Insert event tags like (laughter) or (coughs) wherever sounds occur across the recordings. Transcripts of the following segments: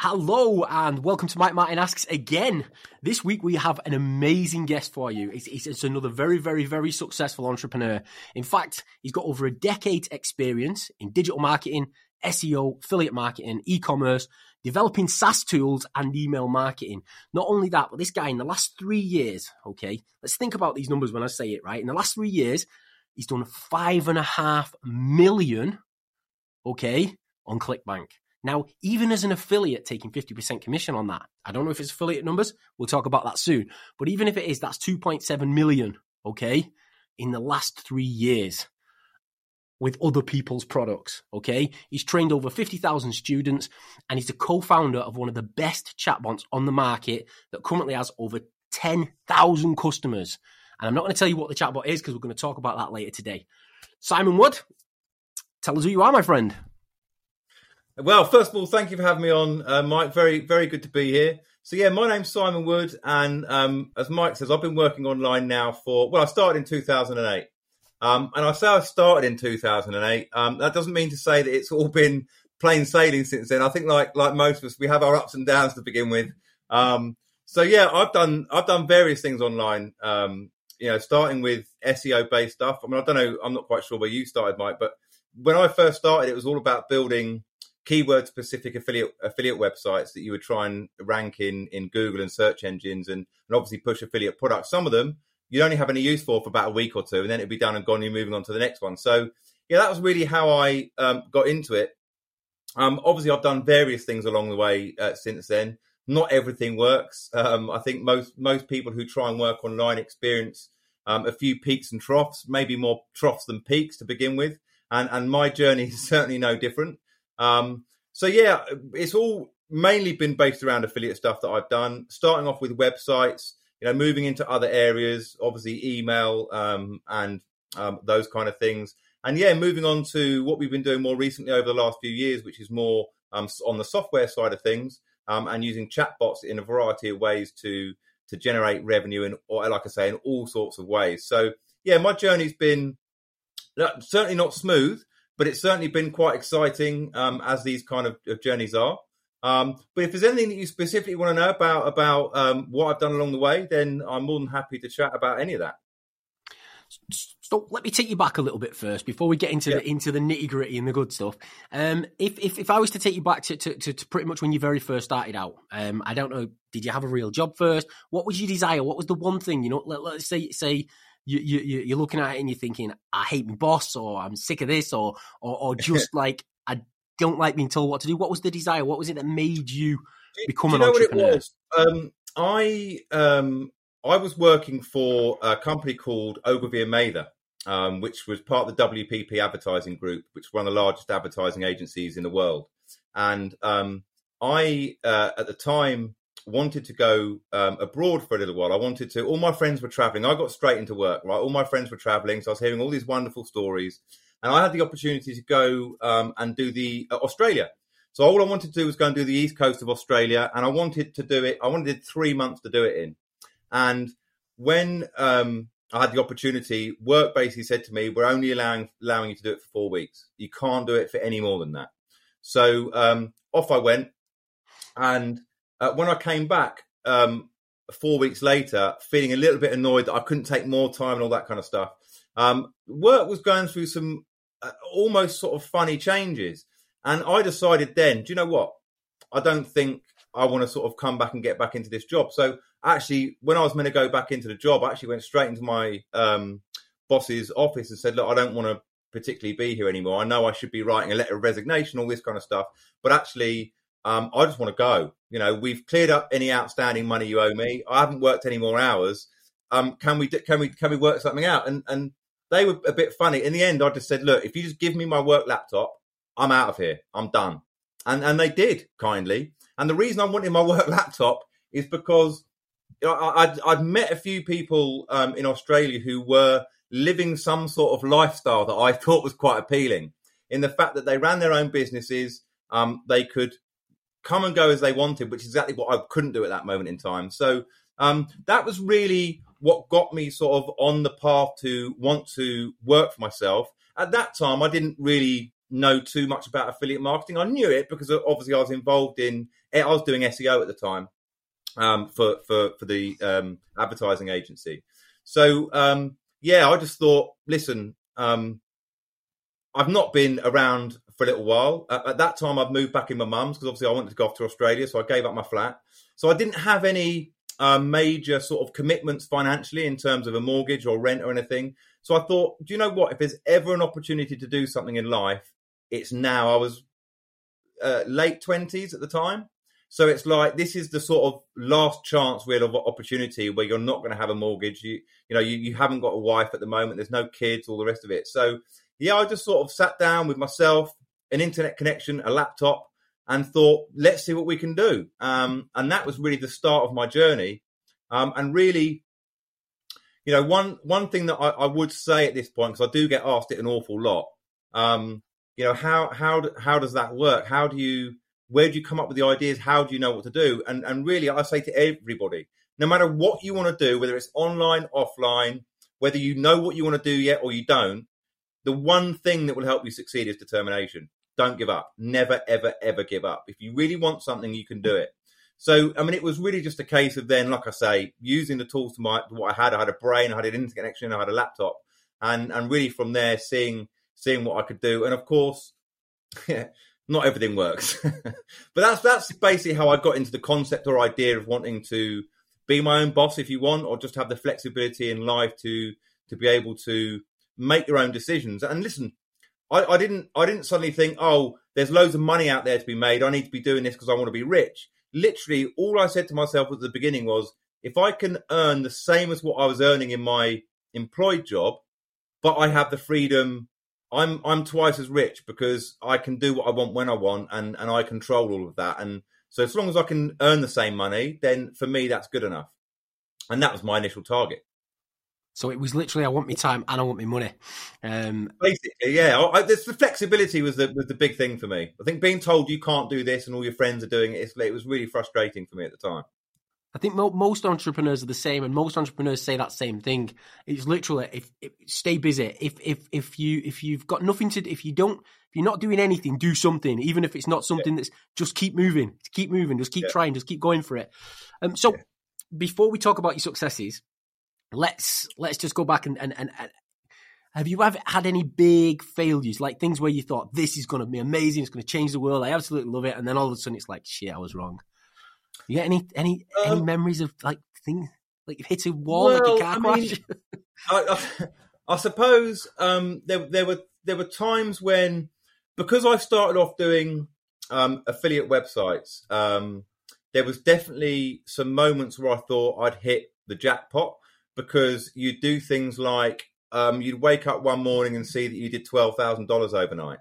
Hello and welcome to Mike Martin Asks again. This week we have an amazing guest for you. It's, it's, it's, another very, very, very successful entrepreneur. In fact, he's got over a decade experience in digital marketing, SEO, affiliate marketing, e-commerce, developing SaaS tools and email marketing. Not only that, but this guy in the last three years, okay, let's think about these numbers when I say it, right? In the last three years, he's done five and a half million, okay, on ClickBank. Now, even as an affiliate taking 50% commission on that, I don't know if it's affiliate numbers. We'll talk about that soon. But even if it is, that's 2.7 million, okay, in the last three years with other people's products, okay? He's trained over 50,000 students and he's a co-founder of one of the best chatbots on the market that currently has over 10,000 customers. And I'm not going to tell you what the chatbot is because we're going to talk about that later today. Simon Wood, tell us who you are, my friend. Well, first of all, thank you for having me on, uh, Mike. Very, very good to be here. So, yeah, my name's Simon Wood, and um, as Mike says, I've been working online now for well, I started in 2008, um, and I say I started in 2008. Um, that doesn't mean to say that it's all been plain sailing since then. I think, like like most of us, we have our ups and downs to begin with. Um, so, yeah, I've done I've done various things online. Um, you know, starting with SEO based stuff. I mean, I don't know, I'm not quite sure where you started, Mike, but when I first started, it was all about building keyword specific affiliate affiliate websites that you would try and rank in in Google and search engines and, and obviously push affiliate products. Some of them you'd only have any use for for about a week or two, and then it'd be done and gone. You're moving on to the next one. So yeah, that was really how I um, got into it. Um, obviously, I've done various things along the way uh, since then. Not everything works. Um, I think most most people who try and work online experience um, a few peaks and troughs, maybe more troughs than peaks to begin with. And and my journey is (laughs) certainly no different. Um, so yeah, it's all mainly been based around affiliate stuff that I've done. Starting off with websites, you know, moving into other areas, obviously email um, and um, those kind of things. And yeah, moving on to what we've been doing more recently over the last few years, which is more um, on the software side of things, um, and using chatbots in a variety of ways to to generate revenue and, or like I say, in all sorts of ways. So yeah, my journey's been certainly not smooth, but it's certainly been quite exciting um, as these kind of, of journeys are. Um, but if there's anything that you specifically want to know about about um, what I've done along the way, then I'm more than happy to chat about any of that. So let me take you back a little bit first before we get into yeah. the into the nitty gritty and the good stuff. Um, if, if if I was to take you back to, to, to, to pretty much when you very first started out, um, I don't know, did you have a real job first? What was your desire? What was the one thing you know? Let, let's say say you, you you're looking at it and you're thinking, I hate my boss, or I'm sick of this, or or, or (laughs) just like I don't like being told what to do. What was the desire? What was it that made you become do you an entrepreneur? Was? Um, I um, I was working for a company called Ogilvy and Mather, um, which was part of the WPP advertising group, which is one of the largest advertising agencies in the world. And um, I, uh, at the time, wanted to go um, abroad for a little while. I wanted to. All my friends were traveling. I got straight into work. Right, all my friends were traveling, so I was hearing all these wonderful stories, and I had the opportunity to go um, and do the uh, Australia. So all I wanted to do was go and do the east coast of Australia, and I wanted to do it. I wanted three months to do it in, and when um, I had the opportunity, work basically said to me, "We're only allowing allowing you to do it for four weeks. You can't do it for any more than that." So um, off I went, and uh, when I came back um, four weeks later, feeling a little bit annoyed that I couldn't take more time and all that kind of stuff, um, work was going through some uh, almost sort of funny changes. And I decided then, do you know what? I don't think I want to sort of come back and get back into this job. So actually, when I was meant to go back into the job, I actually went straight into my um, boss's office and said, look, I don't want to particularly be here anymore. I know I should be writing a letter of resignation, all this kind of stuff, but actually, um, I just want to go. You know, we've cleared up any outstanding money you owe me. I haven't worked any more hours. Um, can we can we can we work something out? And and they were a bit funny. In the end, I just said, look, if you just give me my work laptop, I'm out of here. I'm done. And and they did kindly. And the reason I wanted my (laughs) work laptop is because I'd, I'd met a few people um, in Australia who were living some sort of lifestyle that I (laughs) thought was quite appealing. In the fact that they ran their own businesses, um, they could come and go as they wanted, which is exactly what I couldn't do at that moment in time. So um, that was really what got me sort of on the path to want to work for myself. At that time, I didn't really know too much about affiliate marketing. I knew it because obviously I was involved in. I was doing SEO at the time um, for for for the um, advertising agency. So um, yeah, I just thought, listen, um, I've not been around for a little while. At, at that time, I'd moved back in my mum's because obviously I wanted to go off to Australia, so I gave up my flat. So I didn't have any uh, major sort of commitments financially in terms of a mortgage or rent or anything. So I thought, do you know what? If there's ever an opportunity to do something in life, it's now. I was uh, late twenties at the time, so it's like this is the sort of last chance real of opportunity where you're not going to have a mortgage. You you know you, you haven't got a wife at the moment. There's no kids, all the rest of it. So yeah, I just sort of sat down with myself, an internet connection, a laptop, and thought, let's see what we can do. Um, and that was really the start of my journey. Um, and really, you know, one one thing that I, I would say at this point, because I do get asked it an awful lot, um, you know, how how how does that work? How do you where do you come up with the ideas? How do you know what to do? And and really, I say to everybody, no matter what you want to do, whether it's online, offline, whether you know what you want to do yet or you don't, the one thing that will help you succeed is determination. Don't give up. Never, ever, ever give up. If you really want something, you can do it. So, I mean, it was really just a case of then, like I say, using the tools to my what I had. I had a brain, I had an internet connection, I had a laptop, and and really from there, seeing seeing what I could do. And of course, yeah, (laughs) not everything works, (laughs) but that's that's basically how I got into the concept or idea of wanting to be my own boss, if you want, or just have the flexibility in life to to be able to make your own decisions. And listen, I, I didn't I didn't suddenly think, oh, there's loads of money out there to be made. I need to be doing this because I want to be rich. Literally, all I said to myself at the beginning was, if I can earn the same as what I was earning in my employed job, but I have the freedom, I'm I'm twice as rich because I can do what I want when I want, and and I control all of that. And so, as long as I can earn the same money, then for me that's good enough. And that was my initial target. So it was literally, I want my time and I want my money. Um, Basically, yeah. I, this, the flexibility was the was the big thing for me. I think being told you can't do this and all your friends are doing it, it was really frustrating for me at the time. I think mo- most entrepreneurs are the same, and most entrepreneurs say that same thing. It's literally if, if, stay busy. If if if you if you've got nothing to, if you don't, if you're not doing anything, do something. Even if it's not something yeah. that's just keep moving, keep moving, just keep yeah. trying, just keep going for it. Um, so yeah. before we talk about your successes, let's let's just go back and and, and, and have you ever had any big failures, like things where you thought this is going to be amazing, it's going to change the world, I absolutely love it, and then all of a sudden it's like shit, I was wrong. You get any any um, any memories of like things like hit a wall well, like a car I crash? Mean, (laughs) I, I, I, suppose um, there there were there were times when because I started off doing um, affiliate websites, um, there was definitely some moments where I thought I'd hit the jackpot because you do things like um, you'd wake up one morning and see that you did twelve thousand dollars overnight,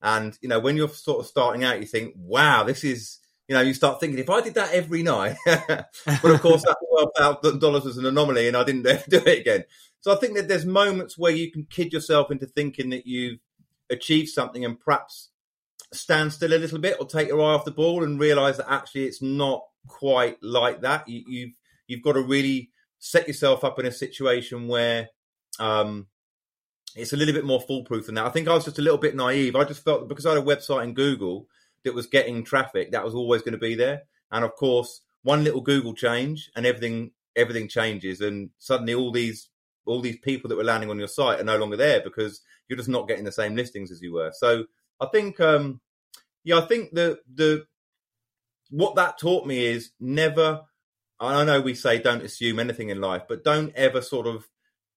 and you know when you're sort of starting out, you think, "Wow, this is." You know, you start thinking, if I did that every night, (laughs) but of course that twelve thousand dollars was an anomaly, and I didn't (laughs) do it again. So I think that there's moments where you can kid yourself into thinking that you've achieved something, and perhaps stand still a little bit or take your eye off the ball and realize that actually it's not quite like that. You, you've you've got to really set yourself up in a situation where um, it's a little bit more foolproof than that. I think I was just a little bit naive. I just felt because I had a website in Google that was getting traffic, that was always going to be there. And of course, one little Google change and everything everything changes, and suddenly all these all these people that were landing on your site are no longer there because you're just not getting the same listings as you were. So I think, um, yeah, I think the the what that taught me is never I know we say don't assume anything in life, but don't ever sort of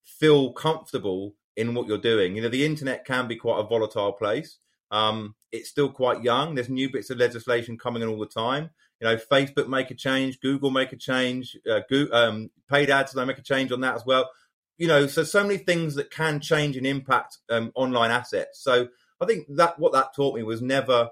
feel comfortable in what you're doing. You know, the internet can be quite a volatile place. Um, it's still quite young. There's new bits of legislation coming in all the time. You know, Facebook make a change, Google make a change, uh, um, paid ads they make a change on that as well. You know, so so many things that can change and impact um, online assets. So I think that what that taught me was never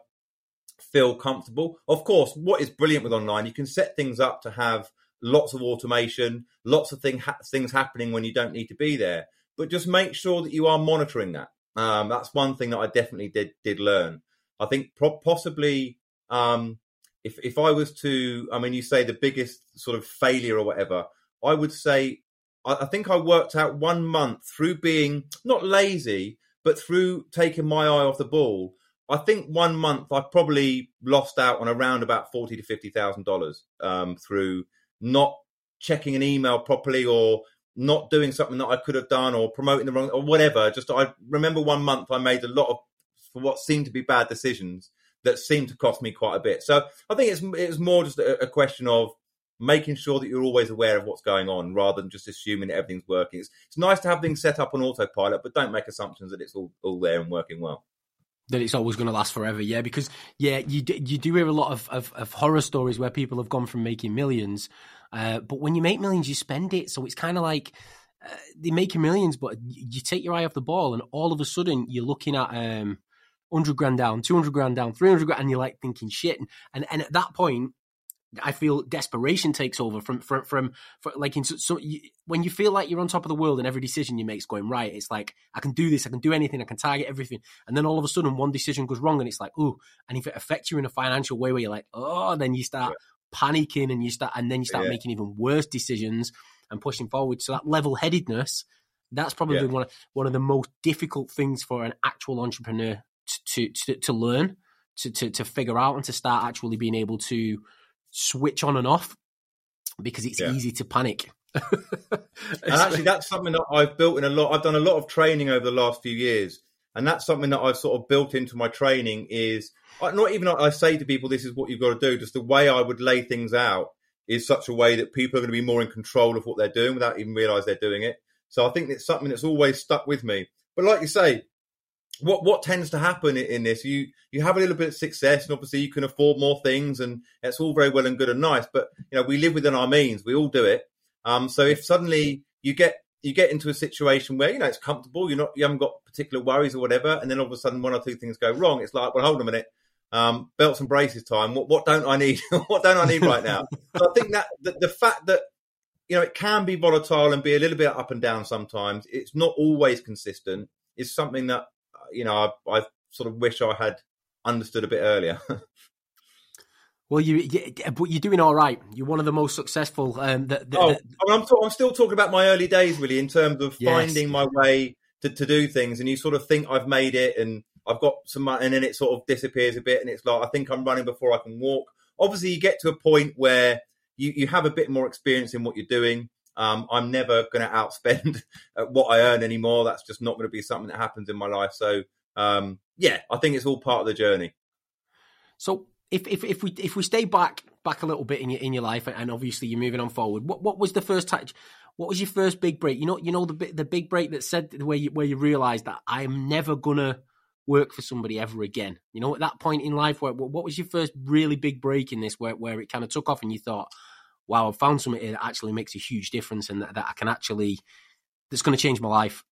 feel comfortable. Of course, what is brilliant with online, you can set things up to have lots of automation, lots of thing ha- things happening when you don't need to be there. But just make sure that you are monitoring that. Um, that's one thing that I definitely did did learn. I think pro- possibly um, if if I was to, I mean, you say the biggest sort of failure or whatever, I would say I, I think I worked out one month through being not lazy, but through taking my eye off the ball. I think one month I probably lost out on around about forty to fifty thousand um, dollars through not checking an email properly or not doing something that I could have done or promoting the wrong or whatever. Just I remember one month I made a lot of for what seemed to be bad decisions that seemed to cost me quite a bit. So I think it's it's more just a, a question of making sure that you're always aware of what's going on rather than just assuming everything's working. It's, it's nice to have things set up on autopilot, but don't make assumptions that it's all, all there and working well that it's always going to last forever. Yeah, because yeah, you do, you do hear a lot of, of, of horror stories where people have gone from making millions, uh, but when you make millions, you spend it. So it's kind of like uh, they make millions, but you take your eye off the ball, and all of a sudden you're looking at um, hundred grand down, two hundred grand down, three hundred grand, and you're like thinking shit. And and at that point, I feel desperation takes over from from from, from like in so, so you, when you feel like you're on top of the world and every decision you make is going right. It's like I can do this, I can do anything, I can target everything, and then all of a sudden one decision goes wrong, and it's like ooh, and if it affects you in a financial way where you're like oh, then you start yeah. panicking and you start and then you start yeah. making even worse decisions and pushing forward. So that level headedness, that's probably yeah. one of, one of the most difficult things for an actual entrepreneur to to to, to learn to, to to figure out and to start actually being able to switch on and off because it's yeah. easy to panic. (laughs) and actually, that's something that I've built in a lot. I've done a lot of training over the last few years, and that's something that I've sort of built into my training. Is uh, not even I say to people, "This is what you've got to do." Just the way I would lay things out is such a way that people are going to be more in control of what they're doing without even realize they're doing it. So I think it's something that's always stuck with me. But like you say, what what tends to happen in this you you have a little bit of success and obviously you can afford more things and it's all very well and good and nice but you know we live within our means. We all do it. Um so if suddenly you get you get into a situation where you know it's comfortable you're not you haven't got particular worries or whatever and then all of a sudden one or two things go wrong it's like well hold on a minute. Um belts and braces time. What what don't i need? (laughs) What don't i need right now? (laughs) So i think that the, the fact that you know it can be volatile and be a little bit up and down sometimes it's not always consistent is something that you know, I, I sort of wish I had understood a bit earlier. (laughs) Well, you, you, but you're doing all right. You're one of the most successful. Um, the, the, oh. I'm, I'm, still talking about my early days, really, in terms of yes. finding my way to, to do things. And you sort of think I've made it, and I've got some, and then it sort of disappears a bit, and it's like I think I'm running before I can walk. Obviously, you get to a point where you, you have a bit more experience in what you're doing. Um, I'm never going to outspend (laughs) what I earn anymore. That's just not going to be something that happens in my life. So, um, yeah, I think it's all part of the journey. So, if if if we if we stay back back a little bit in your in your life, and obviously you're moving on forward, what what was the first touch? What was your first big break? You know, you know the the big break that said where you where you realised that I am never gonna work for somebody ever again. You know, at that point in life, where what was your first really big break in this, where where it kind of took off, and you thought, wow, I've found something here that actually makes a huge difference and that, that I can actually, that's going to change my life.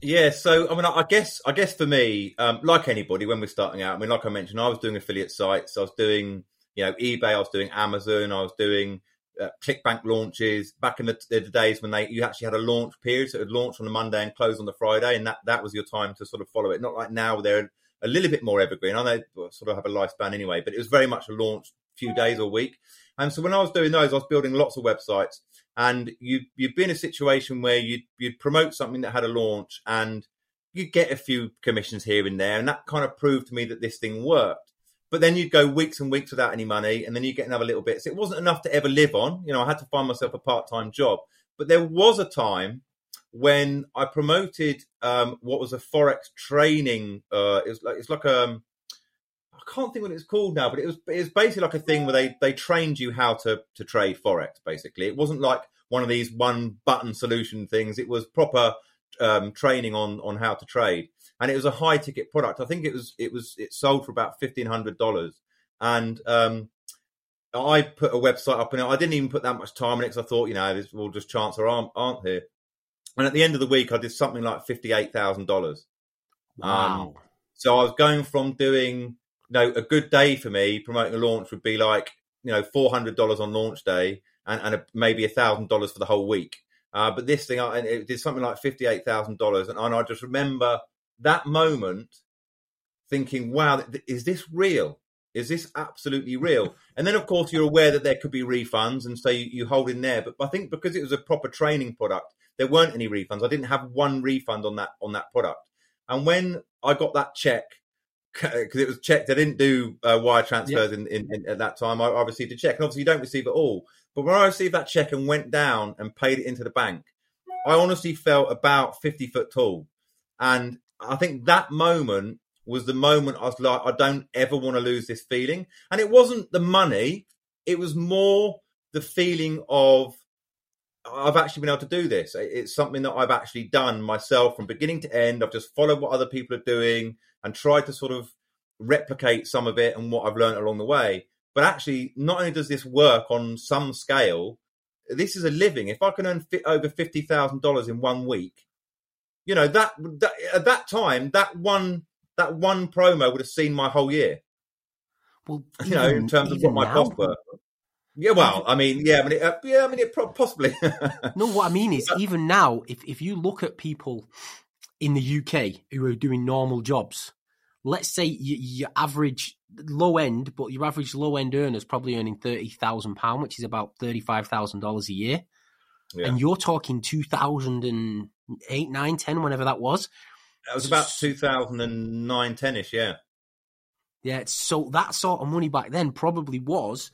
Yeah, so I mean, I guess, I guess for me, um, like anybody, when we're starting out, I mean, like I mentioned, I was doing affiliate sites, I was doing, you know, eBay, I was doing Amazon, I was doing uh, ClickBank launches. Back in the, the, days when they, you actually had a launch period, so it would launch on the Monday and close on the Friday, and that that was your time to sort of follow it. Not like now, they're a little bit more evergreen. I know sort of have a lifespan anyway, but it was very much a launch few days or week. And so when I was doing those, I was building lots of websites. And you you'd be in a situation where you'd you'd promote something that had a launch and you'd get a few commissions here and there, and that kind of proved to me that this thing worked. But then you'd go weeks and weeks without any money, and then you get another little bit. So it wasn't enough to ever live on. You know, I had to find myself a part time job. But there was a time when I promoted um, what was a forex training. Uh, it was like it's like a um, can't think what it's called now, but it was it was basically like a thing where they they trained you how to to trade forex. Basically, it wasn't like one of these one button solution things. It was proper um, training on on how to trade, and it was a high ticket product. I think it was it was it sold for about fifteen hundred dollars, and um, I put a website up, and I didn't even put that much time in it because I thought, you know, this will just chance or aren't, aren't here. And at the end of the week, I did something like fifty eight thousand dollars. Wow! Um, so I was going from doing know, a good day for me promoting a launch would be like, you know, four hundred dollars on launch day and, and a, maybe a thousand dollars for the whole week. Uh, but this thing, I, it did something like fifty eight thousand dollars, and I just remember that moment thinking, "Wow, is this real? Is this absolutely real?" and then, of course, you're aware that there could be refunds, and so you, you hold in there. But I think because it was a proper training product, there weren't any refunds. I didn't have one refund on that on that product. And when I got that check because it was checked. I didn't do uh, wire transfers in, in, in, at that time. I, I, received a check, and obviously you don't receive it all. But when I received that check and went down and paid it into the bank, I honestly felt about fifty foot tall, and I think that moment was the moment I was like, I don't ever want to lose this feeling. And it wasn't the money; it was more the feeling of I've actually been able to do this. It's something that I've actually done myself from beginning to end. I've just followed what other people are doing and tried to sort of replicate some of it and what I've learned along the way. But actually, not only does this work on some scale, this is a living. If I can earn over fifty thousand dollars in one week, you know that, that at that time that one that one promo would have seen my whole year. Well, you know, in terms of what my costs were. Yeah, well, I mean, yeah, I mean, it, uh, yeah, I mean, it possibly. (laughs) no, what I mean is, even now, if if you look at people in the UK who are doing normal jobs, let's say you, your average low end, but your average low end earner is probably earning thirty thousand pound, which is about thirty five thousand dollars a year, yeah. and you're talking two thousand and eight, nine, ten, whenever that was. That was about 2009, 10 ish, yeah. Yeah, so that sort of money back then probably was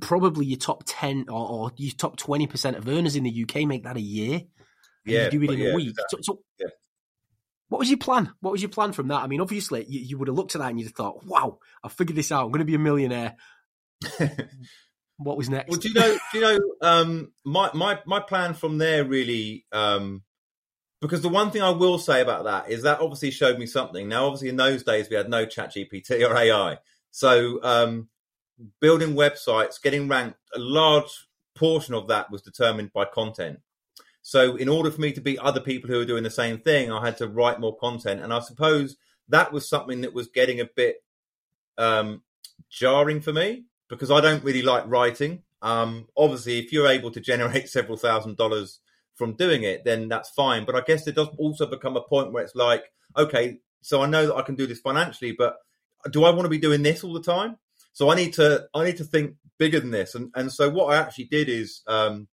probably your top 10 or, or your top 20% of earners in the UK make that a year. Yeah. You do it in yeah, a week. Exactly. So, so yeah. what was your plan? What was your plan from that? I mean, obviously, you, you would have looked at that and you'd have thought, wow, I figured this out. I'm going to be a millionaire. (laughs) what was next? Well, do you know, do you know, um, my, my, my plan from there really, um, because the one thing I will say about that is that obviously showed me something. Now, obviously, in those days, we had no chat GPT or AI. So, um, building websites, getting ranked, a large portion of that was determined by content. So, in order for me to beat other people who are doing the same thing, I had to write more content. And I suppose that was something that was getting a bit um, jarring for me because I don't really like writing. Um, obviously, if you're able to generate (laughs) several thousand dollars from doing it, then that's fine. But I guess it does also become a point where it's like, okay, so I know that I can do this financially, but do I want to be doing this all the time? So I need to I need to think bigger than this. And and so what I actually did is um,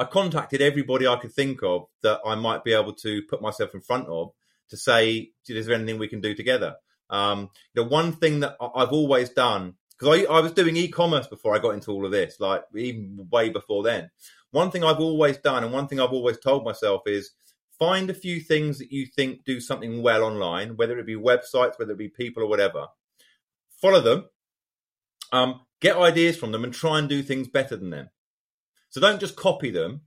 I contacted everybody I could think of that I might be able to put myself in front of to say, is there anything we can do together? Um, the one thing that I've always done because I, I was doing e-commerce before I got into all of this, like even way before then. One thing I've always done, and one thing I've always told myself is find a few things that you think do something well online, whether it be websites, whether it be people or whatever. Follow them, um, get ideas from them and try and do things better than them. So don't just copy them.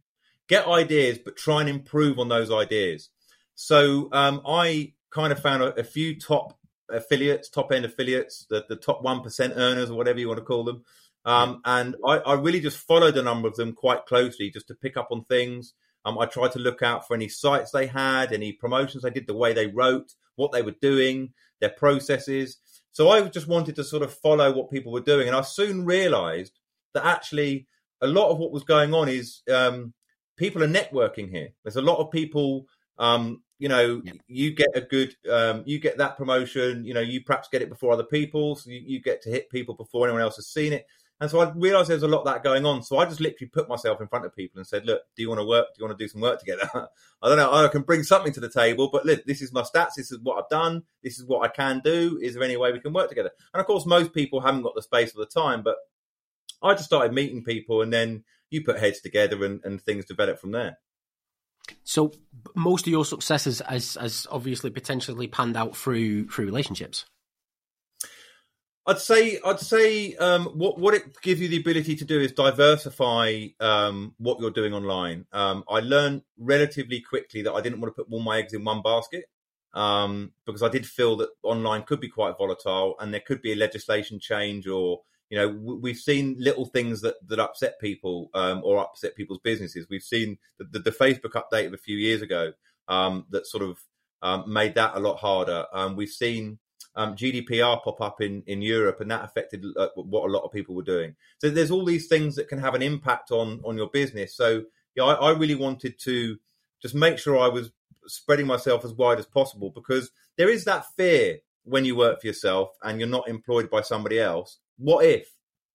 Get ideas, but try and improve on those ideas. So um, I kind of found a, a, few top affiliates, top end affiliates, the, the top 1% earners or whatever you want to call them. Um, and I, I, really just followed a number of them quite closely just to pick up on things. Um, I tried to look out for any sites they had, any promotions they did, the way they wrote, what they were doing, their processes. So I just wanted to sort of follow what people were doing, and I soon realised that actually a lot of what was going on is um, people are networking here. There's a lot of people. Um, you know, yeah. you get a good, um, you get that promotion. You know, you perhaps get it before other people, so you, you get to hit people before anyone else has seen it. And so I realized there's a lot of that going on. So I just literally put myself in front of people and said, look, do you want to work? Do you want to do some work together? (laughs) I don't know. I can bring something to the table, but look, this is my stats. This is what I've done. This is what I can do. Is there any way we can work together? And of course, most people haven't got the space or the time, but I just started meeting people and then you put heads together and, and things develop from there. So most of your successes has, has obviously potentially panned out through through relationships. I'd say I'd say um, what what it gives you the ability to do is diversify um, what you're doing online. Um, I learned relatively quickly that I didn't want to put all my eggs in one basket um, because I did feel that online could be quite volatile and there could be a legislation change or you know we've seen little things that that upset people um, or upset people's businesses. We've seen the, the, the Facebook update of a few years ago um, that sort of made that a lot harder. we've seen um, GDPR pop up in, in Europe, and that affected uh, what a lot of people were doing. So there's all these things that can have an impact on on your business. So yeah, I, I really wanted to just make sure I was spreading myself as wide as possible because there is that fear when you work for yourself and you're not employed by somebody else. What if?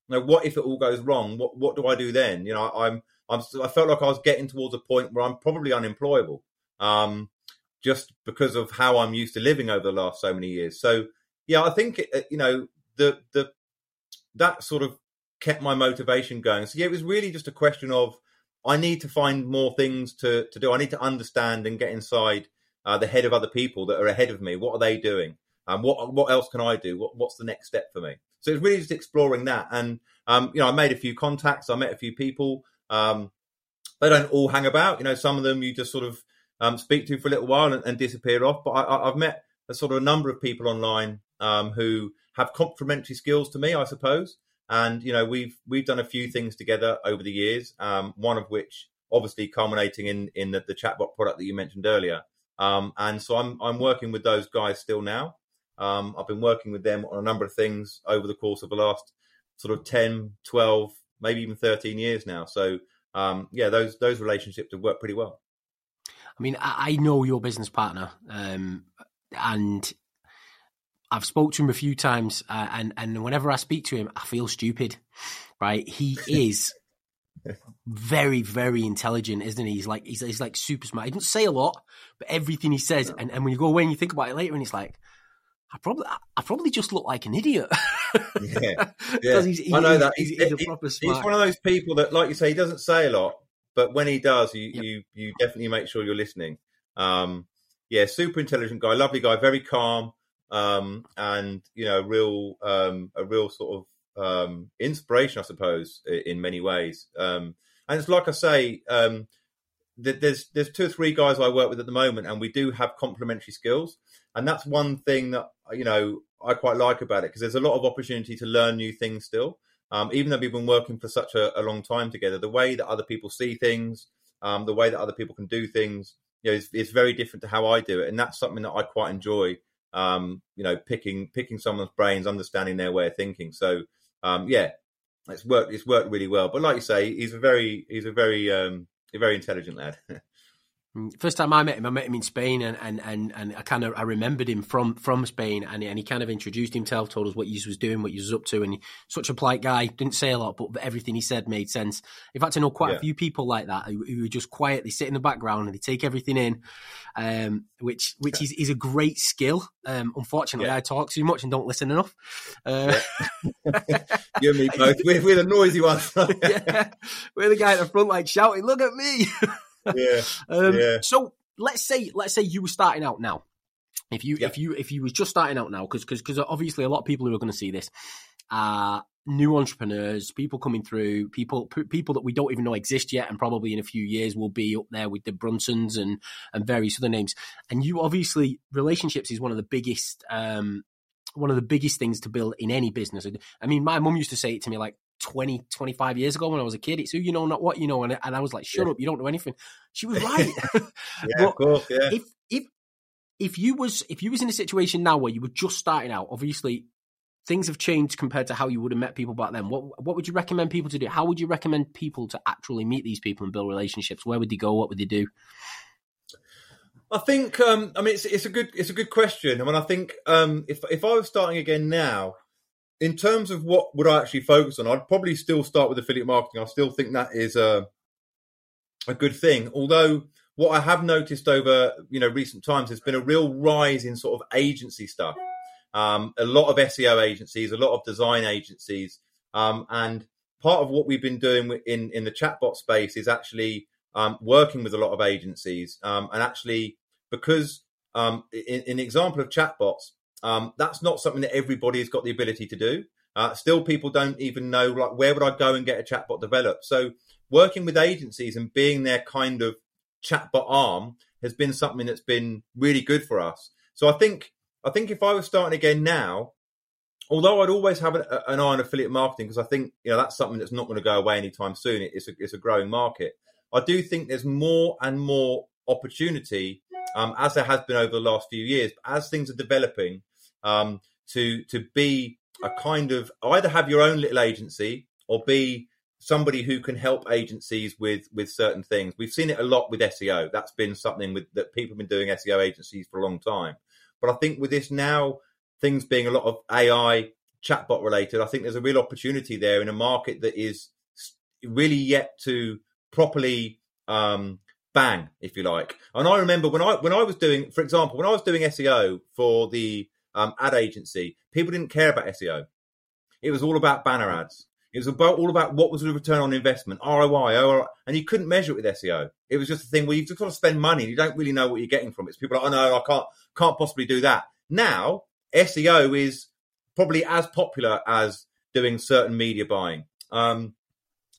You know, what if it all goes wrong? What what do I do then? You know, I'm I'm I felt like I was getting towards a point where I'm probably unemployable. Um, just because of how I'm used to living over the last so many years. So yeah, I think uh, you know the the that sort of kept my motivation going. So yeah, it was really just a question of I need to find more things to to do. I need to understand and get inside uh, the head of other people that are ahead of me. What are they doing? And um, what what else can I do? What, what's the next step for me? So it's really just exploring that. And um, you know, I made a few contacts. I met a few people. Um, they don't all hang about. You know, some of them you just sort of um, speak to for a little while and, and disappear off. But I, have met a sort of a number of people online um, who have complementary skills to me, I suppose. And you know, we've we've done a few things together over the years. Um, one of which, obviously, culminating in in the, the chatbot product that you mentioned earlier. Um, and so I'm I'm working with those guys still now. Um, I've been working with them on a number of things over the course of the last sort of 10, 12, maybe even 13 years now. So um, yeah, those those relationships have worked pretty well. I mean, I, know your business partner, um, and I've spoke to him a few times, uh, and and whenever I speak to him, I feel stupid. Right? He (laughs) is very, very intelligent, isn't he? He's like he's, he's like super smart. He doesn't say a lot, but everything he says, and, and when you go away and you think about it later, and it's like, I probably I probably just look like an idiot. (laughs) yeah, (laughs) yeah. He's, he, I know that he's, he's, he's, he's, one of those people that, like you say, he doesn't say a lot, but when he does, you yep. you you definitely make sure you're listening. Um, yeah, super intelligent guy, lovely guy, very calm, um, and you know, real um, a real sort of um, inspiration, I suppose, in many ways. Um, and it's like I say, um, there's there's two or three guys I work with at the moment, and we do have complementary skills, and that's one thing that you know I quite like about it because there's a lot of opportunity to learn new things still um, even though we've been working for such a, a, long time together, the way that other people see things, um, the way that other people can do things, you know, is, is, very different to how I do it, and that's something that I quite enjoy. Um, you know, picking picking someone's brains, understanding their way of thinking. So, um, yeah, it's worked. It's worked really well. But like you say, he's a very he's a very um, a very intelligent lad. (laughs) Mm, first time I met him, I met him in Spain, and and and, and I kind of I remembered him from from Spain, and and he kind of introduced himself, told us what he was doing, what he was up to, and he, such a polite guy, didn't say a lot, but everything he said made sense. In fact, I know quite yeah. a few people like that who, who just quietly sit in the background and they take everything in, um, which which is, is a great skill. Um, unfortunately, yeah. I talk too much and don't listen enough. Uh, yeah. (laughs) you and me both. (laughs) We're, we're the noisy ones. yeah, we're the guy at the front, like shouting, "Look at me!" (laughs) yeah. (laughs) Um, yeah. So let's say let's say you were starting out now. If you yeah. if you if you was just starting out now, because because obviously a lot of people who are going to see this are new entrepreneurs, people coming through, people people that we don't even know exist yet, and probably in a few years will be up there with the Brunsons and and various other names. And you obviously relationships is one of the biggest um, one of the biggest things to build in any business. I mean, my mum used to say it to me like 20, 25 years ago when I was a kid. It's who you know, not what you know. And, and I was like, shut yeah. up, you don't know anything. She was (laughs) right. yeah, of course, yeah. If, if, if you was if you was in a situation now where you were just starting out, obviously things have changed compared to how you would have met people back then. What what would you recommend people to do? How would you recommend people to actually meet these people and build relationships? Where would they go? What would they do? I think um, I mean it's it's a good it's a good question. I mean I think um, if if I was starting again now, in terms of what would I actually focus on, I'd probably still start with affiliate marketing. I still think that is a a good thing. Although what I have noticed over you know recent times has been a real rise in sort of agency stuff. Um, a lot of SEO agencies, a lot of design agencies, um, and part of what we've been doing in in the chatbot space is actually um, working with a lot of agencies um, and actually because um, in, in example of chatbots um, that's not something that everybody has got the ability to do. Uh, still, people don't even know like where would I go and get a chatbot developed. So, working with agencies and being their kind of chatbot arm has been something that's been really good for us. So, I think I think if I was starting again now, although I'd always have an, an eye on affiliate marketing because I think you know that's something that's not going to go away anytime soon. It's a, it's a growing market. I do think there's more and more opportunity um, as there has been over the last few years. As things are developing, um, to to be a kind of either have your own little agency or be somebody who can help agencies with with certain things. We've seen it a lot with SEO. That's been something with that people have been doing SEO agencies for a long time. But I think with this now, things being a lot of AI chatbot related, I think there's a real opportunity there in a market that is really yet to properly um, bang, if you like. And I remember when I when I was doing, for example, when I was doing SEO for the um, ad agency, people didn't care about SEO. It was all about banner ads. It was about all about what was the return on investment, ROI, and you couldn't measure it with SEO. It was just a thing where you've just got to spend money and you don't really know what you're getting from it. So people are like, oh no, I can't can't possibly do that. Now SEO is probably as popular as doing certain media buying. Um,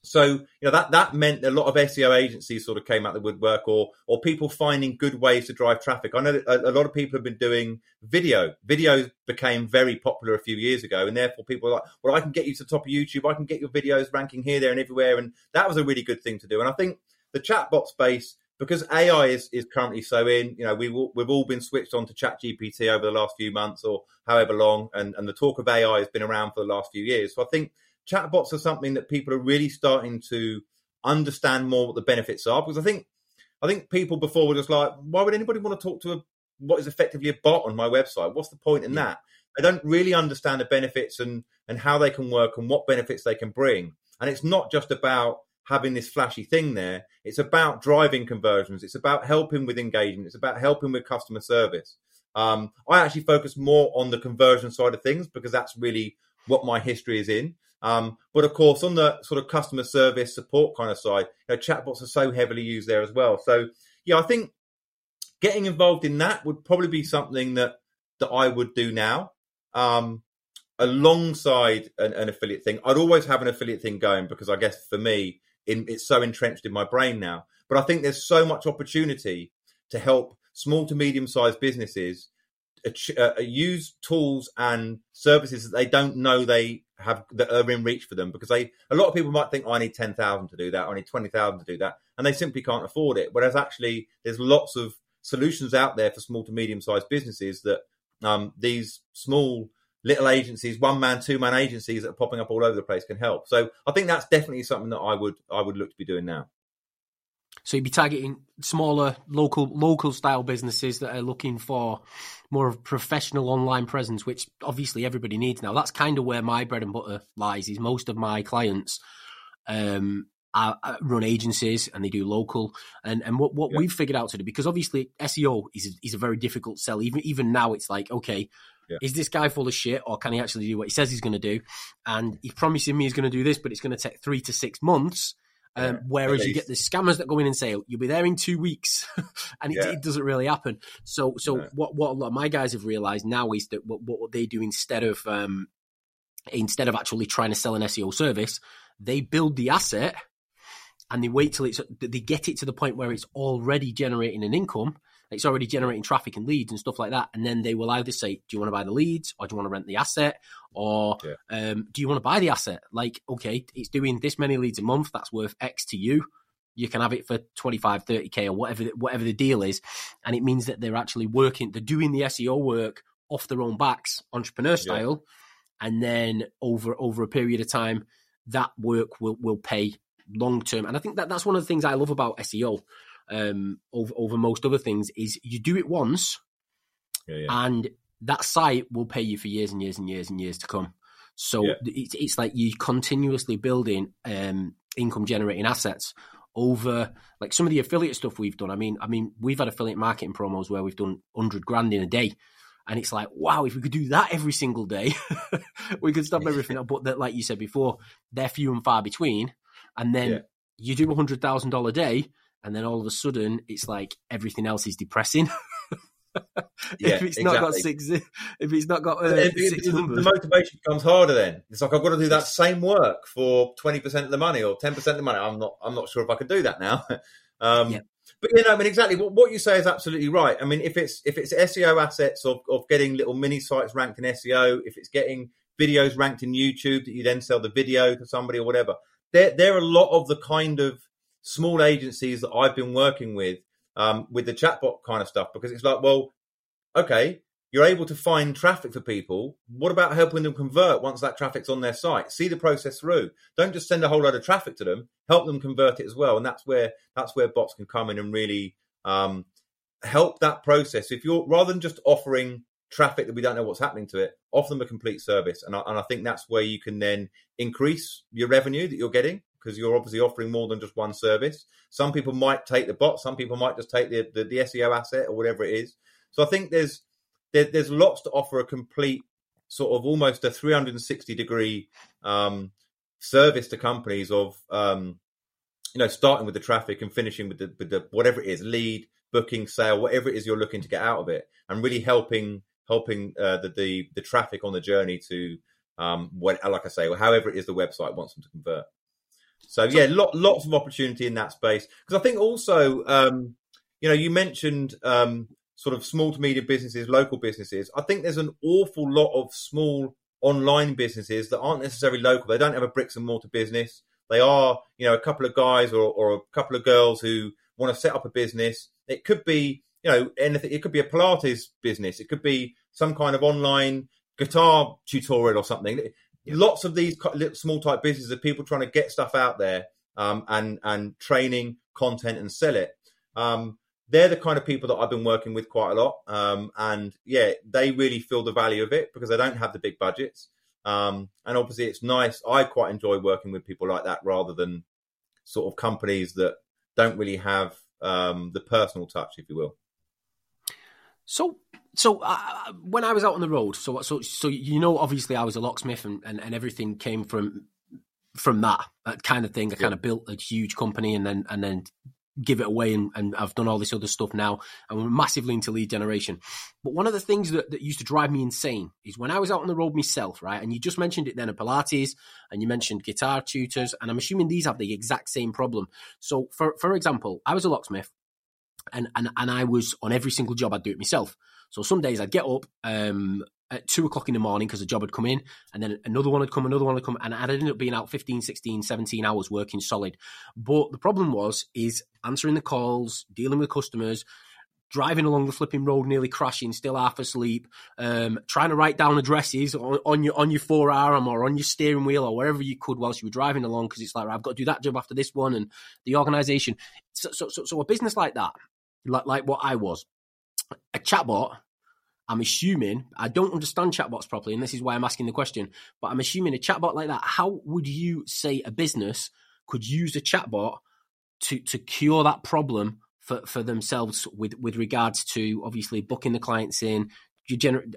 so you know that that meant a lot of SEO agencies sort of came out the woodwork, or or people finding good ways to drive traffic. I know a, a lot of people have been doing video. Video became very popular a few years ago, and therefore people are like, well, I can get you to the top of YouTube. I can get your videos ranking here, there, and everywhere, and that was a really good thing to do. And I think the chatbot space because AI is, is currently so in, you know, we we've all been switched on to Chat GPT over the last few months or however long, and, and the talk of AI has been around for the last few years. So I think chatbots are something that people are really starting to understand more what the benefits are. Because I think I think people before were just like, why would anybody want to talk to a what is effectively a bot on my website? What's the point in yeah. that? They don't really understand the benefits and and how they can work and what benefits they can bring. And it's not just about having this flashy thing there. It's about driving conversions. It's about helping with engagement. It's about helping with customer service. Um, I actually focus more on the conversion side of things because that's really what my history is in. Um, but of course, on the sort of customer service support kind of side, you know, chatbots are so heavily used there as well. So, yeah, I think getting involved in that would probably be something that that I would do now. Um, alongside an, an, affiliate thing, I'd always have an affiliate thing going because I guess for me, in, it's so entrenched in my brain now. But I think there's so much opportunity to help small to medium sized businesses uh, uh, use tools and services that they don't know they have that are in reach for them because they a lot of people might think oh, I need ten thousand to do that, I need twenty thousand to do that, and they simply can't afford it. Whereas actually, there's lots of solutions out there for small to medium sized businesses that um, these small little agencies, one man, two man agencies that are popping up all over the place can help. So I think that's definitely something that I would I would look to be doing now. So you'd be targeting smaller local local style businesses that are looking for more of a professional online presence, which obviously everybody needs now. That's kind of where my bread and butter lies. Is most of my clients um, run agencies and they do local. And and what, what yeah. we've figured out to do because obviously SEO is is a very difficult sell. Even even now, it's like okay, yeah. Is this guy full of shit, or can he actually do what he says he's going to do? And he's promising me he's going to do this, but it's going to take three to six months. Um, yeah, whereas you get the scammers that go in and say you'll be there in two weeks, (laughs) and it, yeah. it, doesn't really happen. So, so what what a lot of my guys have realised now is that what, what they do instead of um, instead of actually trying to sell an SEO service, they build the asset and they wait till it's they get it to the point where it's already generating an income it's already generating traffic and leads and stuff like that. And then they will either say, do you want to buy the leads or do you want to rent the asset? Or yeah. um, do you want to buy the asset? Like, okay, it's doing this many leads a month. That's worth X to you. You can have it for 25, 30K or whatever, whatever the deal is. And it means that they're actually working, they're doing the SEO work off their own backs, entrepreneur style. Yeah. And then over, over a period of time, that work will, will pay long term. And I think that that's one of the things I love about SEO um, over, over most other things is you do it once yeah, yeah. and that site will pay you for years and years and years and years to come. So yeah. it's, it's like you continuously building um, income generating assets over like some of the affiliate stuff we've done. I mean, I mean, we've had affiliate marketing promos where we've done hundred grand in a day. And it's like, wow, if we could do that every single day, (laughs) we could stop everything up. But that, like you said before, they're few and far between. And then yeah. you do a hundred thousand dollar day, and then all of a sudden it's like everything else is depressing. (laughs) yeah, if it's exactly. not got six, if it's not got uh, it, it, the, the, motivation becomes harder. Then it's like I've got to do that same work for twenty percent of the money or ten percent of the money. I'm not. I'm not sure if I can do that now. (laughs) um, yeah. But you know, I mean, exactly what, what you say is absolutely right. I mean, if it's if it's SEO assets of, of getting little mini sites ranked in SEO, if it's getting videos ranked in YouTube that you then sell the video to somebody or whatever, there there are a lot of the kind of small agencies that I've been working with um, with the chatbot kind of stuff because it's like, well, okay, you're able to find traffic for people. What about helping them convert once that traffic's on their site? See the process through. Don't just send a whole load of traffic to them. Help them convert it as well. And that's where that's where bots can come in and really um, help that process. If you're rather than just offering traffic that we don't know what's happening to it, offer them a complete service. And I, and I think that's where you can then increase your revenue that you're getting because you're obviously offering more than just one service. Some people might take the bot, some people might just take the, the, the SEO asset or whatever it is. So I think there's there, there's lots to offer a complete sort of almost a 360 degree um, service to companies of um, you know starting with the traffic and finishing with the, with the whatever it is lead booking sale whatever it is you're looking to get out of it and really helping helping uh, the, the the traffic on the journey to um, what like I say however it is the website wants them to convert. So yeah, lot, lots of opportunity in that space because I think also um, you know you mentioned um, sort of small to medium businesses, local businesses. I think there's an awful lot of small online businesses that aren't necessarily local. They don't have a bricks and mortar business. They are, you know, a couple of guys or, or a couple of girls who want to set up a business. It could be, you know, anything. It could be a Pilates business. It could be some kind of online guitar tutorial or something. Lots of these small type businesses of people trying to get stuff out there um, and and training content and sell it. Um, they're the kind of people that I've been working with quite a lot. Um, and yeah, they really feel the value of it because they don't have the big budgets. Um, and obviously, it's nice. I quite enjoy working with people like that rather than sort of companies that don't really have um, the personal touch, if you will. So, so uh, when I was out on the road, so so so you know, obviously, I was a locksmith, and, and, and everything came from from that, that kind of thing. I yeah. kind of built a huge company, and then and then give it away and, and I've done all this other stuff now and we're massively into lead generation. But one of the things that, that used to drive me insane is when I was out on the road myself, right? And you just mentioned it then at Pilates and you mentioned guitar tutors, and I'm assuming these have the exact same problem. So for for example, I was a locksmith and and, and I was on every single job I'd do it myself. So some days I'd get up, um, at two o'clock in the morning because a job had come in and then another one had come, another one had come and I'd ended up being out 15, 16, 17 hours working solid. But the problem was, is answering the calls, dealing with customers, driving along the flipping road, nearly crashing, still half asleep, um, trying to write down addresses on, on, your on your forearm or on your steering wheel or wherever you could whilst you were driving along because it's like I've got to do that job after this one and the organisation. So, so, so, so a business like that, like like what I was, a chatbot I'm assuming I don't understand chatbots properly, and this is why I'm asking the question. But I'm assuming a chatbot like that. How would you say a business could use a chatbot to to cure that problem for, for themselves with with regards to obviously booking the clients in, you generate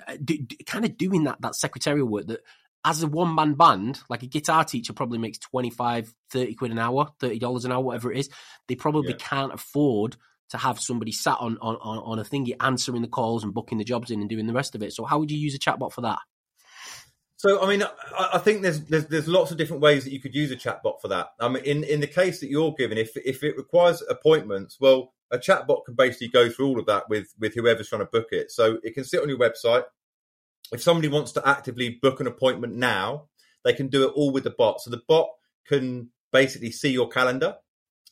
kind of doing that that secretarial work that as a one man band, like a guitar teacher probably makes 25, 30 quid an hour, $30 an hour, whatever it is. They probably yeah. can't afford to have somebody sat on, on, on a thingy answering the calls and booking the jobs in and doing the rest of it. So how would you use a chatbot for that? So I mean, I think there's, there's there's lots of different ways that you could use a chatbot for that. I mean, in in the case that you're given, if if it requires appointments, well, a chatbot can basically go through all of that with with whoever's trying to book it. So it can sit on your website. If somebody wants to actively book an appointment now, they can do it all with the bot. So the bot can basically see your calendar.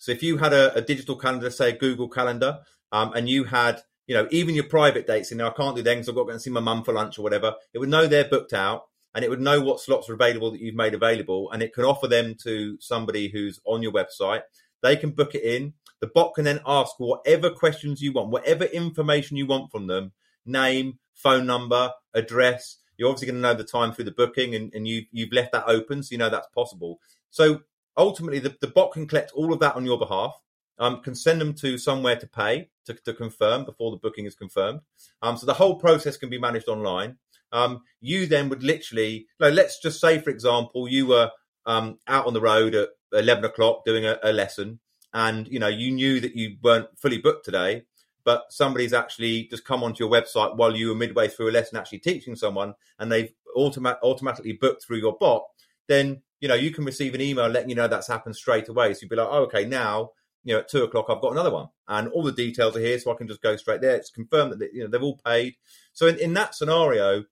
So if you had a, a digital calendar, say a Google Calendar, um, and you had, you know, even your private dates, you know, I can't do them because I've got to go and see my mum for lunch or whatever. It would know they're booked out, and it would know what slots are available that you've made available, and it can offer them to somebody who's on your website. They can book it in. The bot can then ask whatever questions you want, whatever information you want from them, name, phone number, address. You're obviously going to know the time through the booking, and, and you you've left that open, so you know that's possible. So ultimately the, the bot can collect all of that on your behalf. Um, can send them to somewhere to pay to, to confirm before the booking is confirmed. Um, so the whole process can be managed online. Um, you then would literally, like, let's just say, for example, you were um, out on the road at 11 o'clock doing a, a, lesson and, you know, you knew that you weren't fully booked today, but somebody's actually just come onto your website while you were midway through a lesson actually teaching someone and they've automa- automatically booked through your bot, then you know, you can receive an email letting you know that's happened straight away. So you'd be like, oh, okay, now, you know, at two o'clock, I've got another one. And all the details are here, so I can just go straight there. It's confirmed that, you know, they've all paid. So in, in that scenario,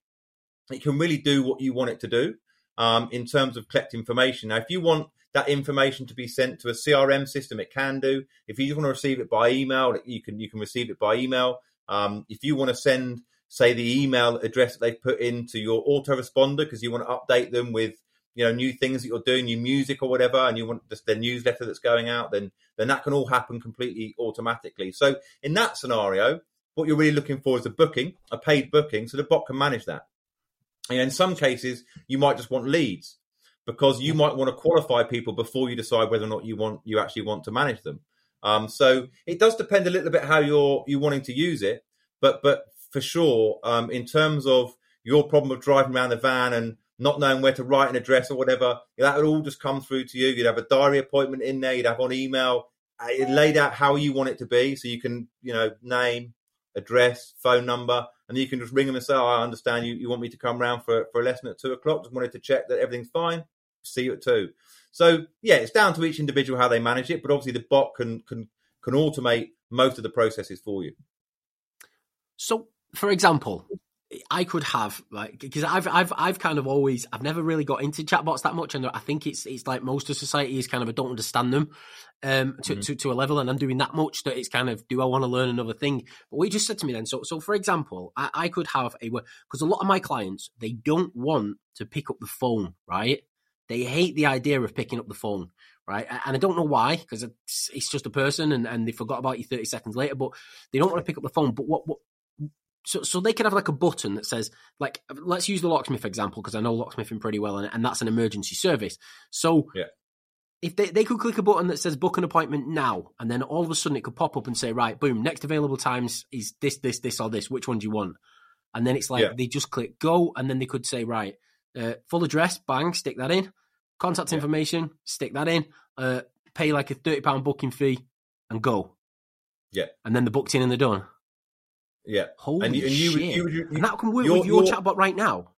it can really do what you want it to do um, in terms of collect information. Now, if you want that information to be sent to a CRM system, it can do. If you just want to receive it by email, you can you can receive it by email. Um, if you want to send, say, the email address that they've put into your autoresponder because you want to update them with you know new things that you're doing, new music or whatever, and you want just the newsletter that's going out, then then that can all happen completely automatically. So in that scenario, what you're really looking for is a booking, a paid booking, so the bot can manage that. And in some cases, you might just want leads. because you might want to qualify people before you decide whether or not you want you actually want to manage them. Um, so it does depend a little bit how you're you wanting to use it, but but for sure, um, in terms of your problem of driving around the van and not knowing where to write an address or whatever, that would all just come through to you. You'd have a diary appointment in there. You'd have on email. Uh, it laid out how you want it to be, so you can you know name, address, phone number, and you can just ring them and say, oh, "I understand you, you want me to come round for for a lesson at two o'clock. Just wanted to check that everything's fine. See you at two. So yeah, it's down to each individual how they manage it, but obviously the bot can can can automate most of the processes for you. So, for example, I could have like because I've I've I've kind of always I've never really got into chatbots that much, and I think it's it's like most of society is kind of I don't understand them um to, mm-hmm. to to a level, and I'm doing that much that it's kind of do I want to learn another thing? But what you just said to me then, so so for example, I, I could have a because a lot of my clients they don't want to pick up the phone, right? They hate the idea of picking up the phone, right? And I don't know why, because it's, it's just a person and, and they forgot about you 30 seconds later, but they don't want to pick up the phone. But what, what so, so they could have like a button that says, like, let's use the locksmith example because I know locksmithing pretty well, and, and that's an emergency service. So, yeah. if they, they could click a button that says book an appointment now, and then all of a sudden it could pop up and say, right, boom, next available times is this, this, this, or this. Which one do you want? And then it's like yeah. they just click go, and then they could say, right, uh, full address, bang, stick that in. Contact yeah. information, stick that in. Uh, pay like a thirty pound booking fee, and go. Yeah, and then the booked in and they're done. Yeah, holy and you, and you, shit! You, you, and that can work with your chatbot right now.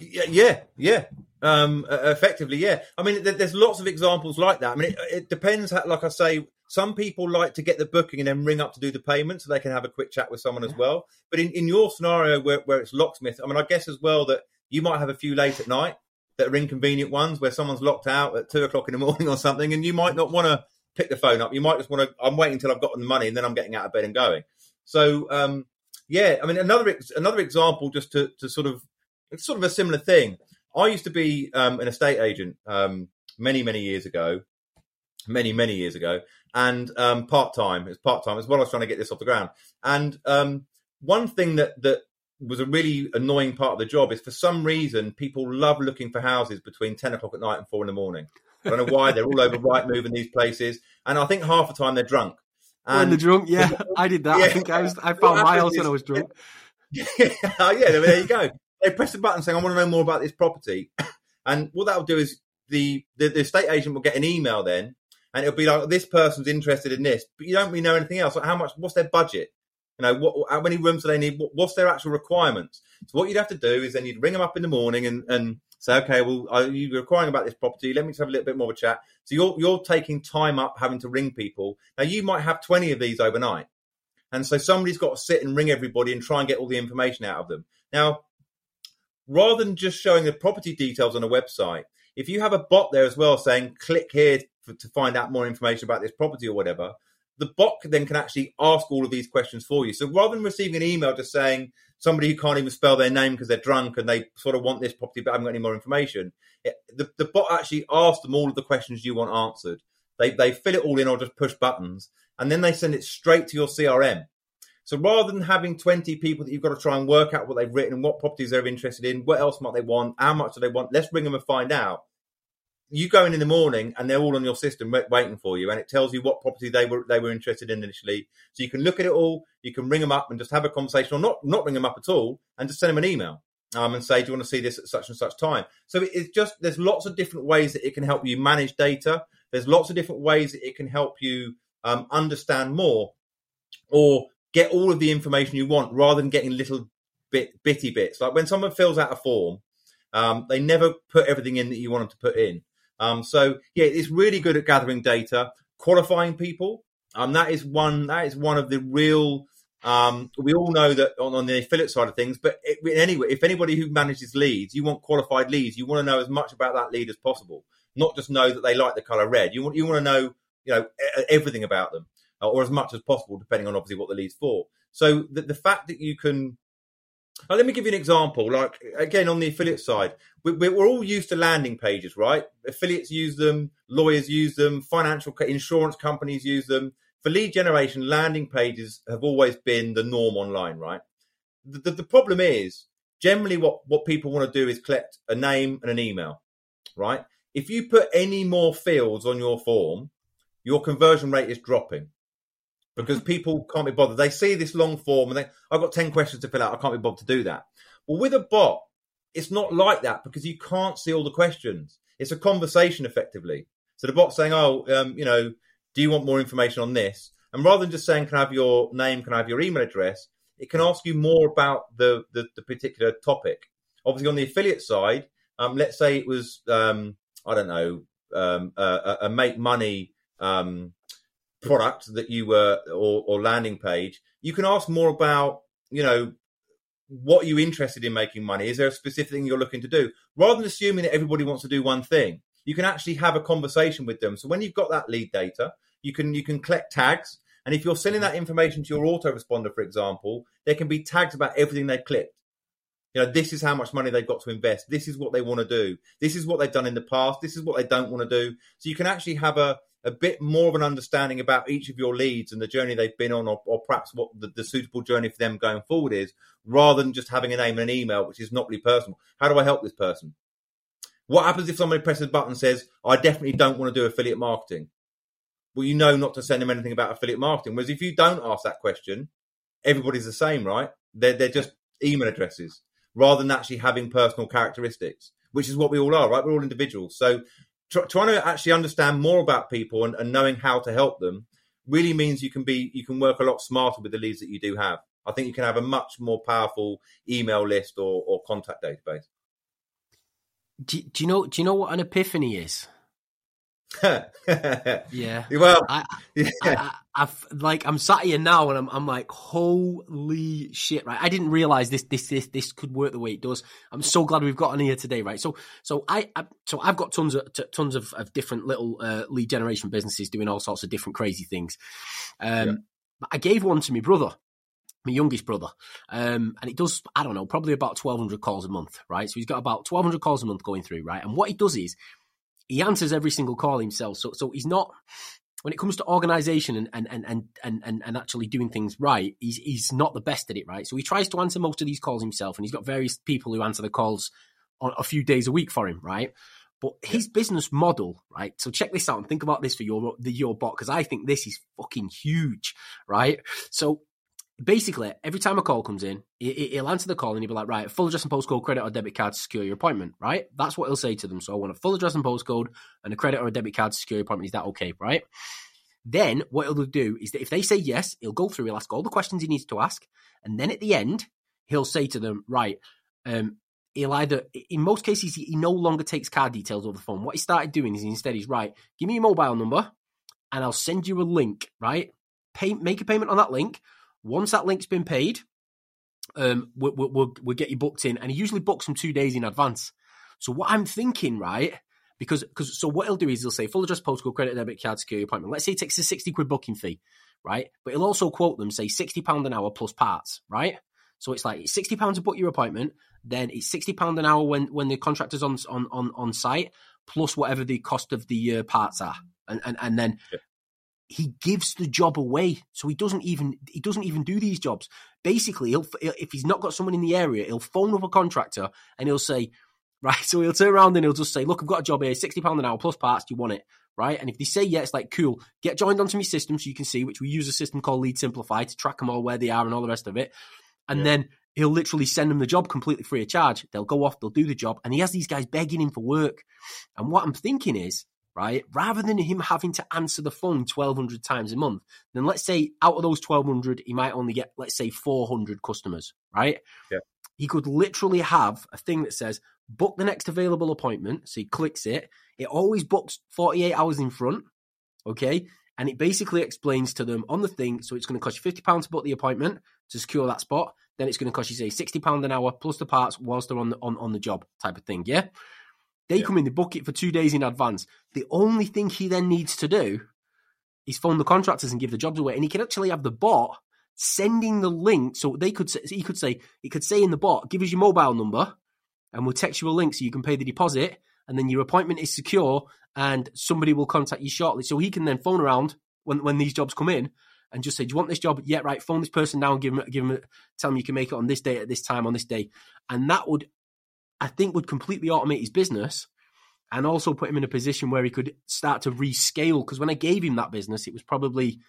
Yeah, yeah, yeah. Um, effectively, yeah. I mean, there's lots of examples like that. I mean, it, it depends. How, like I say, some people like to get the booking and then ring up to do the payment so they can have a quick chat with someone as well. But in, in your scenario where, where it's locksmith, I mean, I guess as well that you might have a few late at night that are inconvenient ones where someone's locked out at two o'clock in the (laughs) morning or something, and you might not want to pick the phone up. You might just want to. I'm waiting until I've gotten the money, and then I'm getting out of bed and going. So um, yeah, I mean another another example just to to sort of it's sort of a similar thing. I used to be um, an estate agent um, many many years ago, many many years ago, and um, part time. It's part time as well. I was trying to get this off the ground, and um, one thing that that was a really annoying part of the job is for some reason people love looking for houses between 10 o'clock at night and 4 in the morning. I don't know why they're all over (laughs) Rightmove moving these places, and I think half the time they're drunk. And when they're drunk, yeah, I did that. Yeah. I think I was I found my house when I was drunk. (laughs) Yeah, yeah, there you go. They press the button saying, "I want to know more about this property," (coughs) and what that'll do is the, the the estate agent will get an email then, and it'll be like, "This person's interested in this," but you don't really know anything else. Like how much? What's their budget? You know, what, how many rooms do they need? what's their actual requirements? So what you'd have to do is then you'd ring them up in the morning and, and say, okay, well, are you requiring about this property? Let me just have a little bit more of a chat. So you're you're taking time up having to ring people. Now you might have twenty of these overnight, and so somebody's got to sit and ring everybody and try and get all the information out of them. Now, rather than just showing the property details on a website, if you have a bot there as well saying, click here for, to find out more information about this property or whatever, the bot then can actually ask all of these questions for you. So rather than receiving an email just saying somebody who can't even spell their name because they're drunk and they sort of want this property but haven't got any more information, it, the, the bot actually asks them all of the questions you want answered. They, they fill it all in or just push buttons and then they send it straight to your CRM. So rather than having 20 people that you've got to try and work out what they've written and what properties they're interested in, what else might they want, how much do they want, let's ring them and find out you go in in the morning and they're all on your system waiting for you, and it tells you what property they were they were interested in initially. So you can look at it all. You can ring them up and just have a conversation, or not not ring them up at all, and just send them an email um, and say, "Do you want to see this at such and such time?" So it's just there's lots of different ways that it can help you manage data. There's lots of different ways that it can help you um, understand more or get all of the information you want rather than getting little bit bitty bits. Like when someone fills out a form, um, they never put everything in that you want them to put in. Um, so yeah, it's really good at gathering data, qualifying people. Um, that is one that is one of the real. Um, we all know that on, on, the affiliate side of things, but it, anyway, if anybody who manages leads, you want qualified leads. You want to know as much about that lead as possible, not just know that they like the color red. You want you want to know you know everything about them, uh, or as much as possible, depending on obviously what the lead's for. So the, the fact that you can now, let me give you an example. Like again, on the affiliate side, we, we're all used to landing pages, right? Affiliates use them, lawyers use them, financial insurance companies use them. For lead generation, landing pages have always been the norm online, right? The, the, the problem is generally what, what people want to do is collect a name and an email. right? If you put any more fields on your form, your conversion rate is dropping because people can't be bothered. They see this long form and they, I've got 10 questions to fill out. I can't be bothered to do that. Well, with a bot, it's not like that because you can't see all the questions. It's a conversation effectively. So the bot's saying, oh, um, you know, do you want more information on this? And rather than just saying, can I have your name? Can I have your email address? It can ask you more about the, the, the particular topic. Obviously, on the affiliate side, um, let's say it was, um, I don't know, um, a, a make money um, product that you were or, or landing page, you can ask more about, you know, what are you interested in making money? Is there a specific thing you're looking to do? Rather than assuming that everybody wants to do one thing, you can actually have a conversation with them. So when you've got that lead data, you can you can collect tags. And if you're sending that information to your autoresponder, for example, there can be tags about everything they've clicked. You know, this is how much money they've got to invest. This is what they want to do. This is what they've done in the past. This is what they don't want to do. So you can actually have a, a bit more of an understanding about each of your leads and the journey they've been on, or, or perhaps what the, the suitable journey for them going forward is, rather than just having a name and an email, which is not really personal. How do I help this person? What happens if somebody presses a button and says, I definitely don't want to do affiliate marketing? Well, you know not to send them anything about affiliate marketing. Whereas if you don't ask that question, everybody's the same, right? They're, they're just email addresses rather than actually having personal characteristics, which is what we all are, right? We're all individuals. So tr- trying to actually understand more about people and, and knowing how to help them really means you can be you can work a lot smarter with the leads that you do have. I think you can have a much more powerful email list or, or contact database. Do, do you know? Do you know what an epiphany is? (laughs) Yeah. Well, I, yeah. I, I, I've like I'm sat here now and I'm I'm like holy shit right I didn't realize this this this this could work the way it does I'm so glad we've got on here today right so so I, I so I've got tons of t- tons of, of different little uh, lead generation businesses doing all sorts of different crazy things um Yeah. but I gave one to my brother my youngest brother um and it does I don't know probably about 1200 calls a month right so he's got about 1200 calls a month going through right and what he does is he answers every single call himself so so he's not when it comes to organization and and and and and, and actually doing things right, he's he's not the best at it, right? So he tries to answer most of these calls himself, and he's got various people who answer the calls on a few days a week for him, right? But his business model, right? So check this out and think about this for your the your bot because I think this is fucking huge, right? So basically, every time a call comes in, he- he'll answer the call and he'll be like, right, full address and postcode, credit or debit card to secure your appointment, right? That's what he'll say to them. So I want a full address and postcode and a credit or a debit card to secure your appointment. Is that okay, right? Then what he'll do is that if they say yes, he'll go through, he'll ask all the questions he needs to ask, and then at the end, he'll say to them, right, um, he'll either, in most cases, he, he no longer takes card details over the phone. What he started doing is instead he's right, give me your mobile number, and I'll send you a link, right? Pay, make a payment on that link. Once that link's been paid, um, we'll, we'll, we'll, get you booked in, and he usually books them two days in advance. So what I'm thinking, right? Because because so what he'll do is he'll say full address, postcode, credit, debit card, security appointment. Let's say he takes a sixty quid booking fee, right? But he'll also quote them say sixty pound an hour plus parts, right? So it's like it's sixty pounds to book your appointment, then it's sixty pound an hour when when the contractor's on on on on site, plus whatever the cost of the uh, parts are, and and and then Yeah. He gives the job away. So he doesn't even he doesn't even do these jobs. Basically, he'll if he's not got someone in the area, he'll phone up a contractor and he'll say, (laughs) right. So he'll turn around and he'll just say, look, I've got a job here, sixty pound an hour plus parts. Do you want it? Right. And if they say yes, like cool, get joined onto my system so you can see, which we use a system called Lead Simplify to track them all where they are and all the rest of it. And Yeah. then he'll literally send them the job completely free of charge. They'll go off, they'll do the job, and he has these guys begging him for work. And what I'm thinking is, right, rather than him having to answer the phone 1,200 times a month, then let's say out of those 1,200, he might only get, let's say, 400 customers, right? Yeah. He could literally have a thing that says, book the next available appointment. So he clicks it. It always books 48 hours in front, okay? And it basically explains to them on the thing, so it's going to cost you £50 to book the appointment to secure that spot. Then it's going to cost you, say, £60 an hour plus the parts whilst they're on the, on, on the job type of thing, yeah? They Yeah. come in, the bucket for two days in advance. The only thing he then needs to do is phone the contractors and give the jobs away. And he can actually have the bot sending the link. So they could say, he could say, he could say in the bot, give us your mobile number and we'll text you a link so you can pay the deposit. And then your appointment is secure and somebody will contact you shortly. So he can then phone around when, when these jobs come in and just say, do you want this job? Yeah, right. Phone this person now and give them, give them, tell them you can make it on this day at this time on this day. And that would, I think, would completely automate his business and also put him in a position where he could start to rescale. Because when I gave him that business, it was probably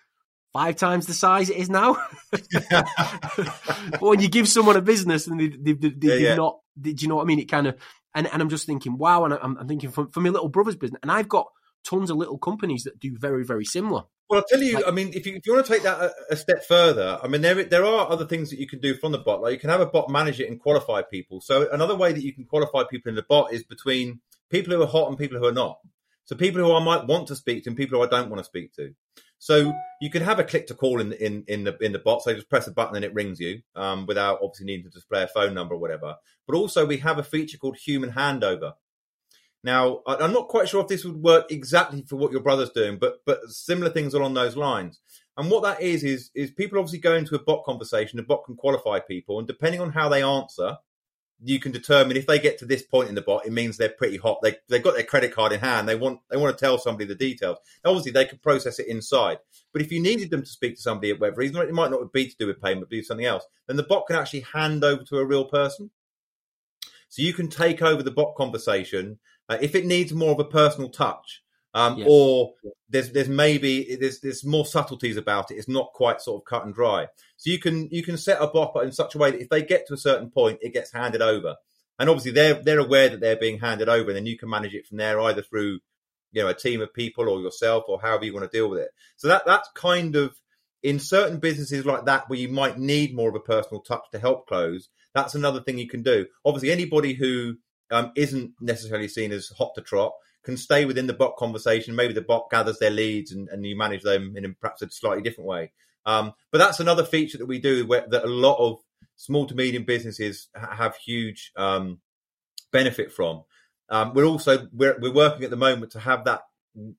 five times the size it is now. (laughs) but when you give someone a business and they, they, they, they yeah, yeah. not, do you know what I mean? It kind of, and, and I'm just thinking, wow. And I'm, I'm thinking for, for my little brother's business, and I've got tons of little companies that do very, very similar. Well, I'll tell you. Like, I mean, if you if you want to take that a, a, step further, I mean, there there are other things that you can do from the bot. Like you can have a bot manage it and qualify people. So another way that you can qualify people in the bot is between people who are hot and people who are not. So people who I might want to speak to and people who I don't want to speak to. So you can have a click to call in in in the in the bot. So you just press a button and it rings you um, without obviously needing to display a phone number or whatever. But also we have a feature called human handover. Now I'm not quite sure if this would work exactly for what your brother's doing, but but similar things along those lines. And what that is is is people obviously go into a bot conversation. The bot can qualify people, and depending on how they answer, you can determine if they get to this point in the bot, it means they're pretty hot. They they've got their credit card in hand. They want they want to tell somebody the details. Obviously, they can process it inside. But if you needed them to speak to somebody at whatever reason, it might not be to do with payment, but do something else. Then the bot can actually hand over to a real person. So you can take over the bot conversation uh, if it needs more of a personal touch. Um, yeah. Or there's there's maybe there's there's more subtleties about it. It's not quite sort of cut and dry. So you can you can set a bot in such a way that if they get to a certain point, it gets handed over. And obviously they're they're aware that they're being handed over, and then you can manage it from there, either through you know a team of people or yourself or however you want to deal with it. So that that's kind of in certain businesses like that where you might need more of a personal touch to help close. That's another thing you can do. Obviously, anybody who um, isn't necessarily seen as hot to trot can stay within the bot conversation. Maybe the bot gathers their leads and, and you manage them in perhaps a slightly different way. Um, but that's another feature that we do where, that a lot of small to medium businesses have huge um, benefit from. Um, we're also we're, we're working at the moment to have that.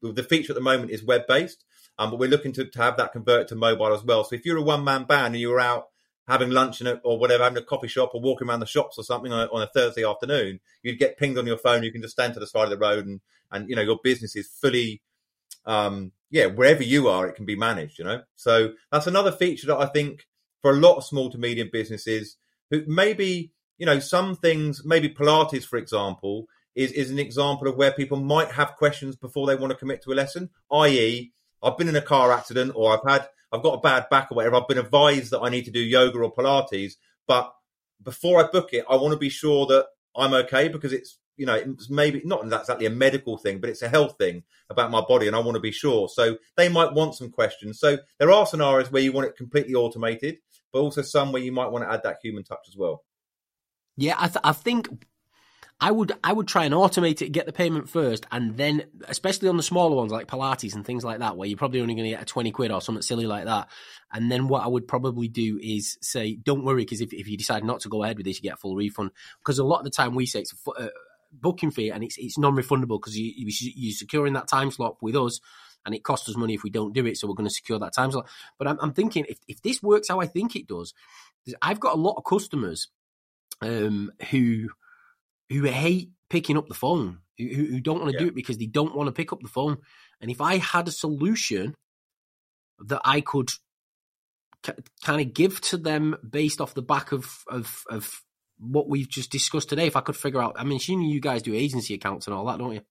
The feature at the moment is web based, um, but we're looking to, to have that convert to mobile as well. So if you're a one man band and you're out having lunch in a, or whatever, having a coffee shop or walking around the shops or something on a, on a, Thursday afternoon, you'd get pinged on your phone. You can just stand to the side of the road and, and you know, your business is fully, um, yeah, wherever you are, it can be managed, you know? So that's another feature that I think for a lot of small to medium businesses who maybe, you know, some things, maybe Pilates, for example, is, is an example of where people might have questions before they want to commit to a lesson, i.e., I've been in a car accident or I've had I've got a bad back or whatever. I've been advised that I need to do yoga or Pilates, but before I book it, I want to be sure that I'm okay because it's you know it's maybe not exactly a medical thing, but it's a health thing about my body, and I want to be sure. So they might want some questions. So there are scenarios where you want it completely automated, but also some where you might want to add that human touch as well. Yeah, I, th- I think I would I would try and automate it, get the payment first, and then especially on the smaller ones like Pilates and things like that, where you're probably only going to get a twenty quid or something silly like that. And then what I would probably do is say, don't worry, because if, if you decide not to go ahead with this, you get a full refund. Because a lot of the time we say it's a uh, booking fee and it's it's non refundable because you, you you're securing that time slot with us and it costs us money if we don't do it. So we're going to secure that time slot. But I'm, I'm thinking if, if this works how I think it does, I've got a lot of customers um, who who hate picking up the phone, who, who don't want to yeah. do it because they don't want to pick up the phone. And if I had a solution that I could c- kind of give to them based off the back of, of, of what we've just discussed today, if I could figure out, I mean, assuming you guys do agency accounts and all that, don't you?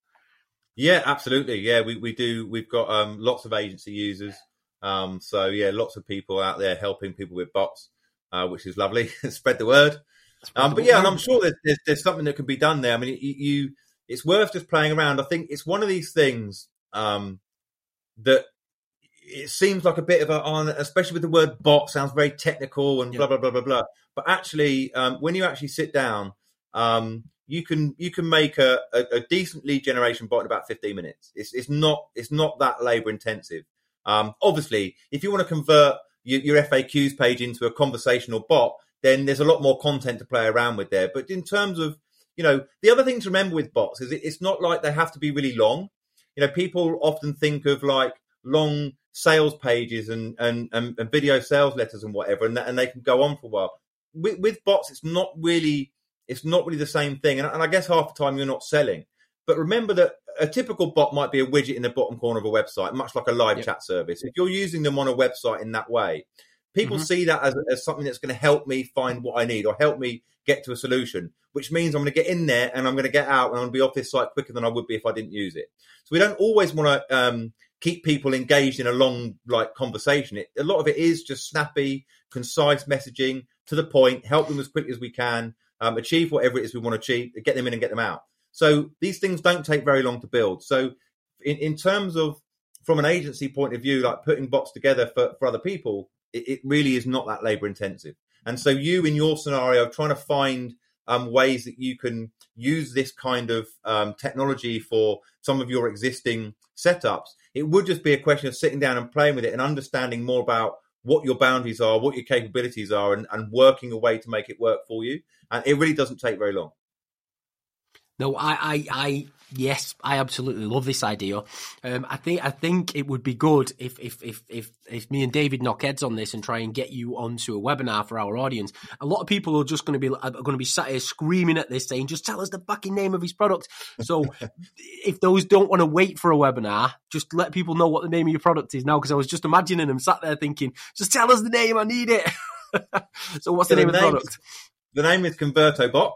Yeah, absolutely. Yeah, we, we do. We've got um, lots of agency users. Um, so yeah, lots of people out there helping people with bots, uh, which is lovely. (laughs) Spread the word. Um, but yeah, and I'm sure there's, there's, there's something that can be done there. I mean, you, you, it's worth just playing around. I think it's one of these things um, that it seems like a bit of a, especially with the word bot, sounds very technical and yeah. blah blah blah blah blah. But actually, um, when you actually sit down, um, you can you can make a, a, a, decent lead generation bot in about 15 minutes. It's it's not it's not that labor intensive. Um, obviously, if you want to convert your, your FAQs page into a conversational bot, then there's a lot more content to play around with there. But in terms of, you know, the other thing to remember with bots is it's not like they have to be really long. You know, people often think of like long sales pages and and, and, and video sales letters and whatever, and, that, and they can go on for a while. With, with, bots, it's not really it's not really the same thing, and, and I guess half the time you're not selling. But remember that a typical bot might be a widget in the bottom corner of a website, much like a live yep. chat service. If you're using them on a website in that way, People mm-hmm. see that as, as something that's going to help me find what I need or help me get to a solution, which means I'm going to get in there and I'm going to get out and I'm going to be off this site quicker than I would be if I didn't use it. So we don't always want to um, keep people engaged in a long like conversation. It, a lot of it is just snappy, concise messaging to the point, help them as quickly as we can, um, achieve whatever it is we want to achieve, get them in and get them out. So these things don't take very long to build. So in, in terms of from an agency point of view, like putting bots together for, for other people, it, it really is not that labor intensive. And so you in your scenario trying to find um, ways that you can use this kind of um, technology for some of your existing setups. It would just be a question of sitting down and playing with it and understanding more about what your boundaries are, what your capabilities are, and, and working a way to make it work for you. And it really doesn't take very long. No, I, I, I, yes, I absolutely love this idea. Um, I think, I think it would be good if, if, if, if, if me and David knock heads on this and try and get you onto a webinar for our audience. A lot of people are just going to be, are going to be sat here screaming at this, saying, "Just tell us the fucking name of his product." So, (laughs) if those don't want to wait for a webinar, just let people know what the name of your product is now. Because I was just imagining them sat there thinking, "Just tell us the name, I need it." (laughs) so, what's the name the of the product? The name is ConvertoBot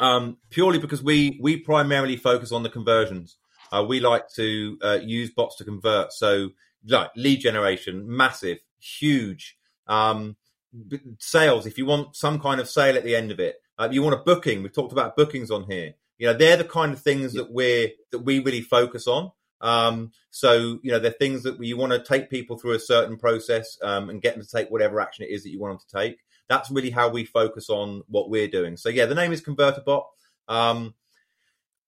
um, purely because we we primarily focus on the conversions. Uh, we like to uh, use bots to convert. So, like lead generation, massive, huge. Um, sales, if you want some kind of sale at the end of it, uh, you want a booking. We've talked about bookings on here. You know, they're the kind of things that we're that we really focus on. Um, so, you know, they're things that you want to take people through a certain process um, and get them to take whatever action it is that you want them to take that's really how we focus on what we're doing. So yeah, the name is ConvertoBot. Um,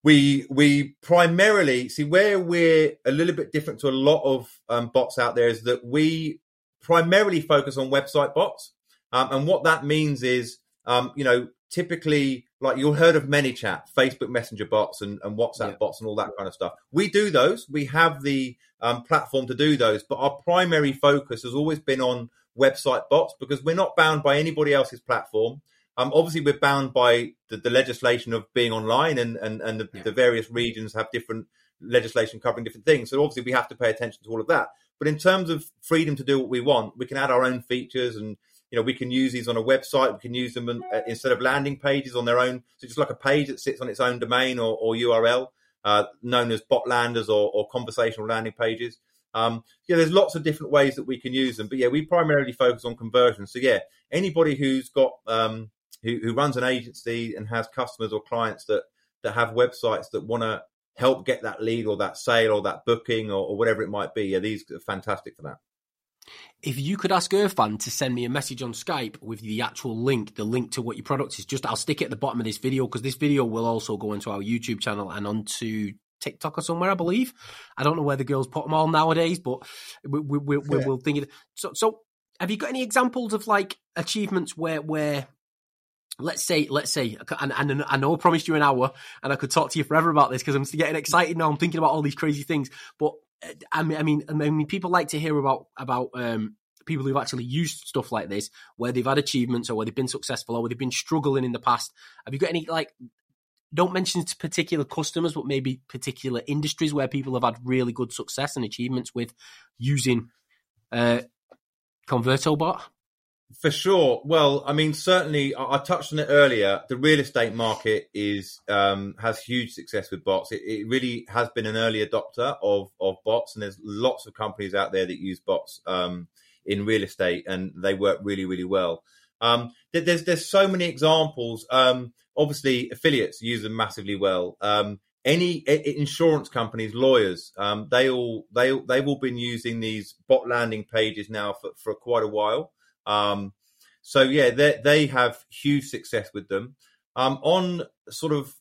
we we primarily see where we're a little bit different to a lot of um, bots out there is that we primarily focus on website bots, um, and what that means is um, you know typically like you've heard of ManyChat, Facebook Messenger bots, and, and WhatsApp yeah. bots, and all that kind of stuff. We do those. We have the um, platform to do those, but our primary focus has always been on website bots because we're not bound by anybody else's platform. Um, obviously, we're bound by the, the legislation of being online, and and and the, yeah. the, various regions have different legislation covering different things. So obviously, we have to pay attention to all of that. But in terms of freedom to do what we want, we can add our own features, and you know we can use these on a website. We can use them in, uh, instead of landing pages on their own. So just like a page that sits on its own domain or, or URL, uh, known as bot landers or, or conversational landing pages. Um, yeah, there's lots of different ways that we can use them, but yeah, we primarily focus on conversion. So yeah, anybody who's got um, who, who runs an agency and has customers or clients that that have websites that want to help get that lead or that sale or that booking or, or, whatever it might be, yeah, these are fantastic for that. If you could ask Irfan to send me a message on Skype with the actual link, the link to what your product is, just I'll stick it at the bottom of this video because this video will also go into our YouTube channel and onto TikTok or somewhere, I believe. I don't know where the girls put them all nowadays, but we, we, we, we, will think it. So, so have you got any examples of like achievements where, where, let's say, let's say, and, and I know I promised you an hour and I could talk to you forever about this because I'm getting excited now. I'm thinking about all these crazy things, but uh, I mean, I mean, I mean, people like to hear about, about, um, people who've actually used stuff like this where they've had achievements or where they've been successful or where they've been struggling in the past have you got any like don't mention particular customers, but maybe particular industries where people have had really good success and achievements with using uh, ConvertoBot? For sure. Well, I mean, certainly, I, touched on it earlier. The real estate market is um, has huge success with bots. It, it, really has been an early adopter of of bots, and there's lots of companies out there that use bots um, in real estate, and they work really, really well. Um, there's there's so many examples. Um, obviously, affiliates use them massively well. Um, any insurance companies, lawyers, um, they all they they've all been using these bot landing pages now for, for quite a while. Um, so yeah, they they have huge success with them. Um, on sort of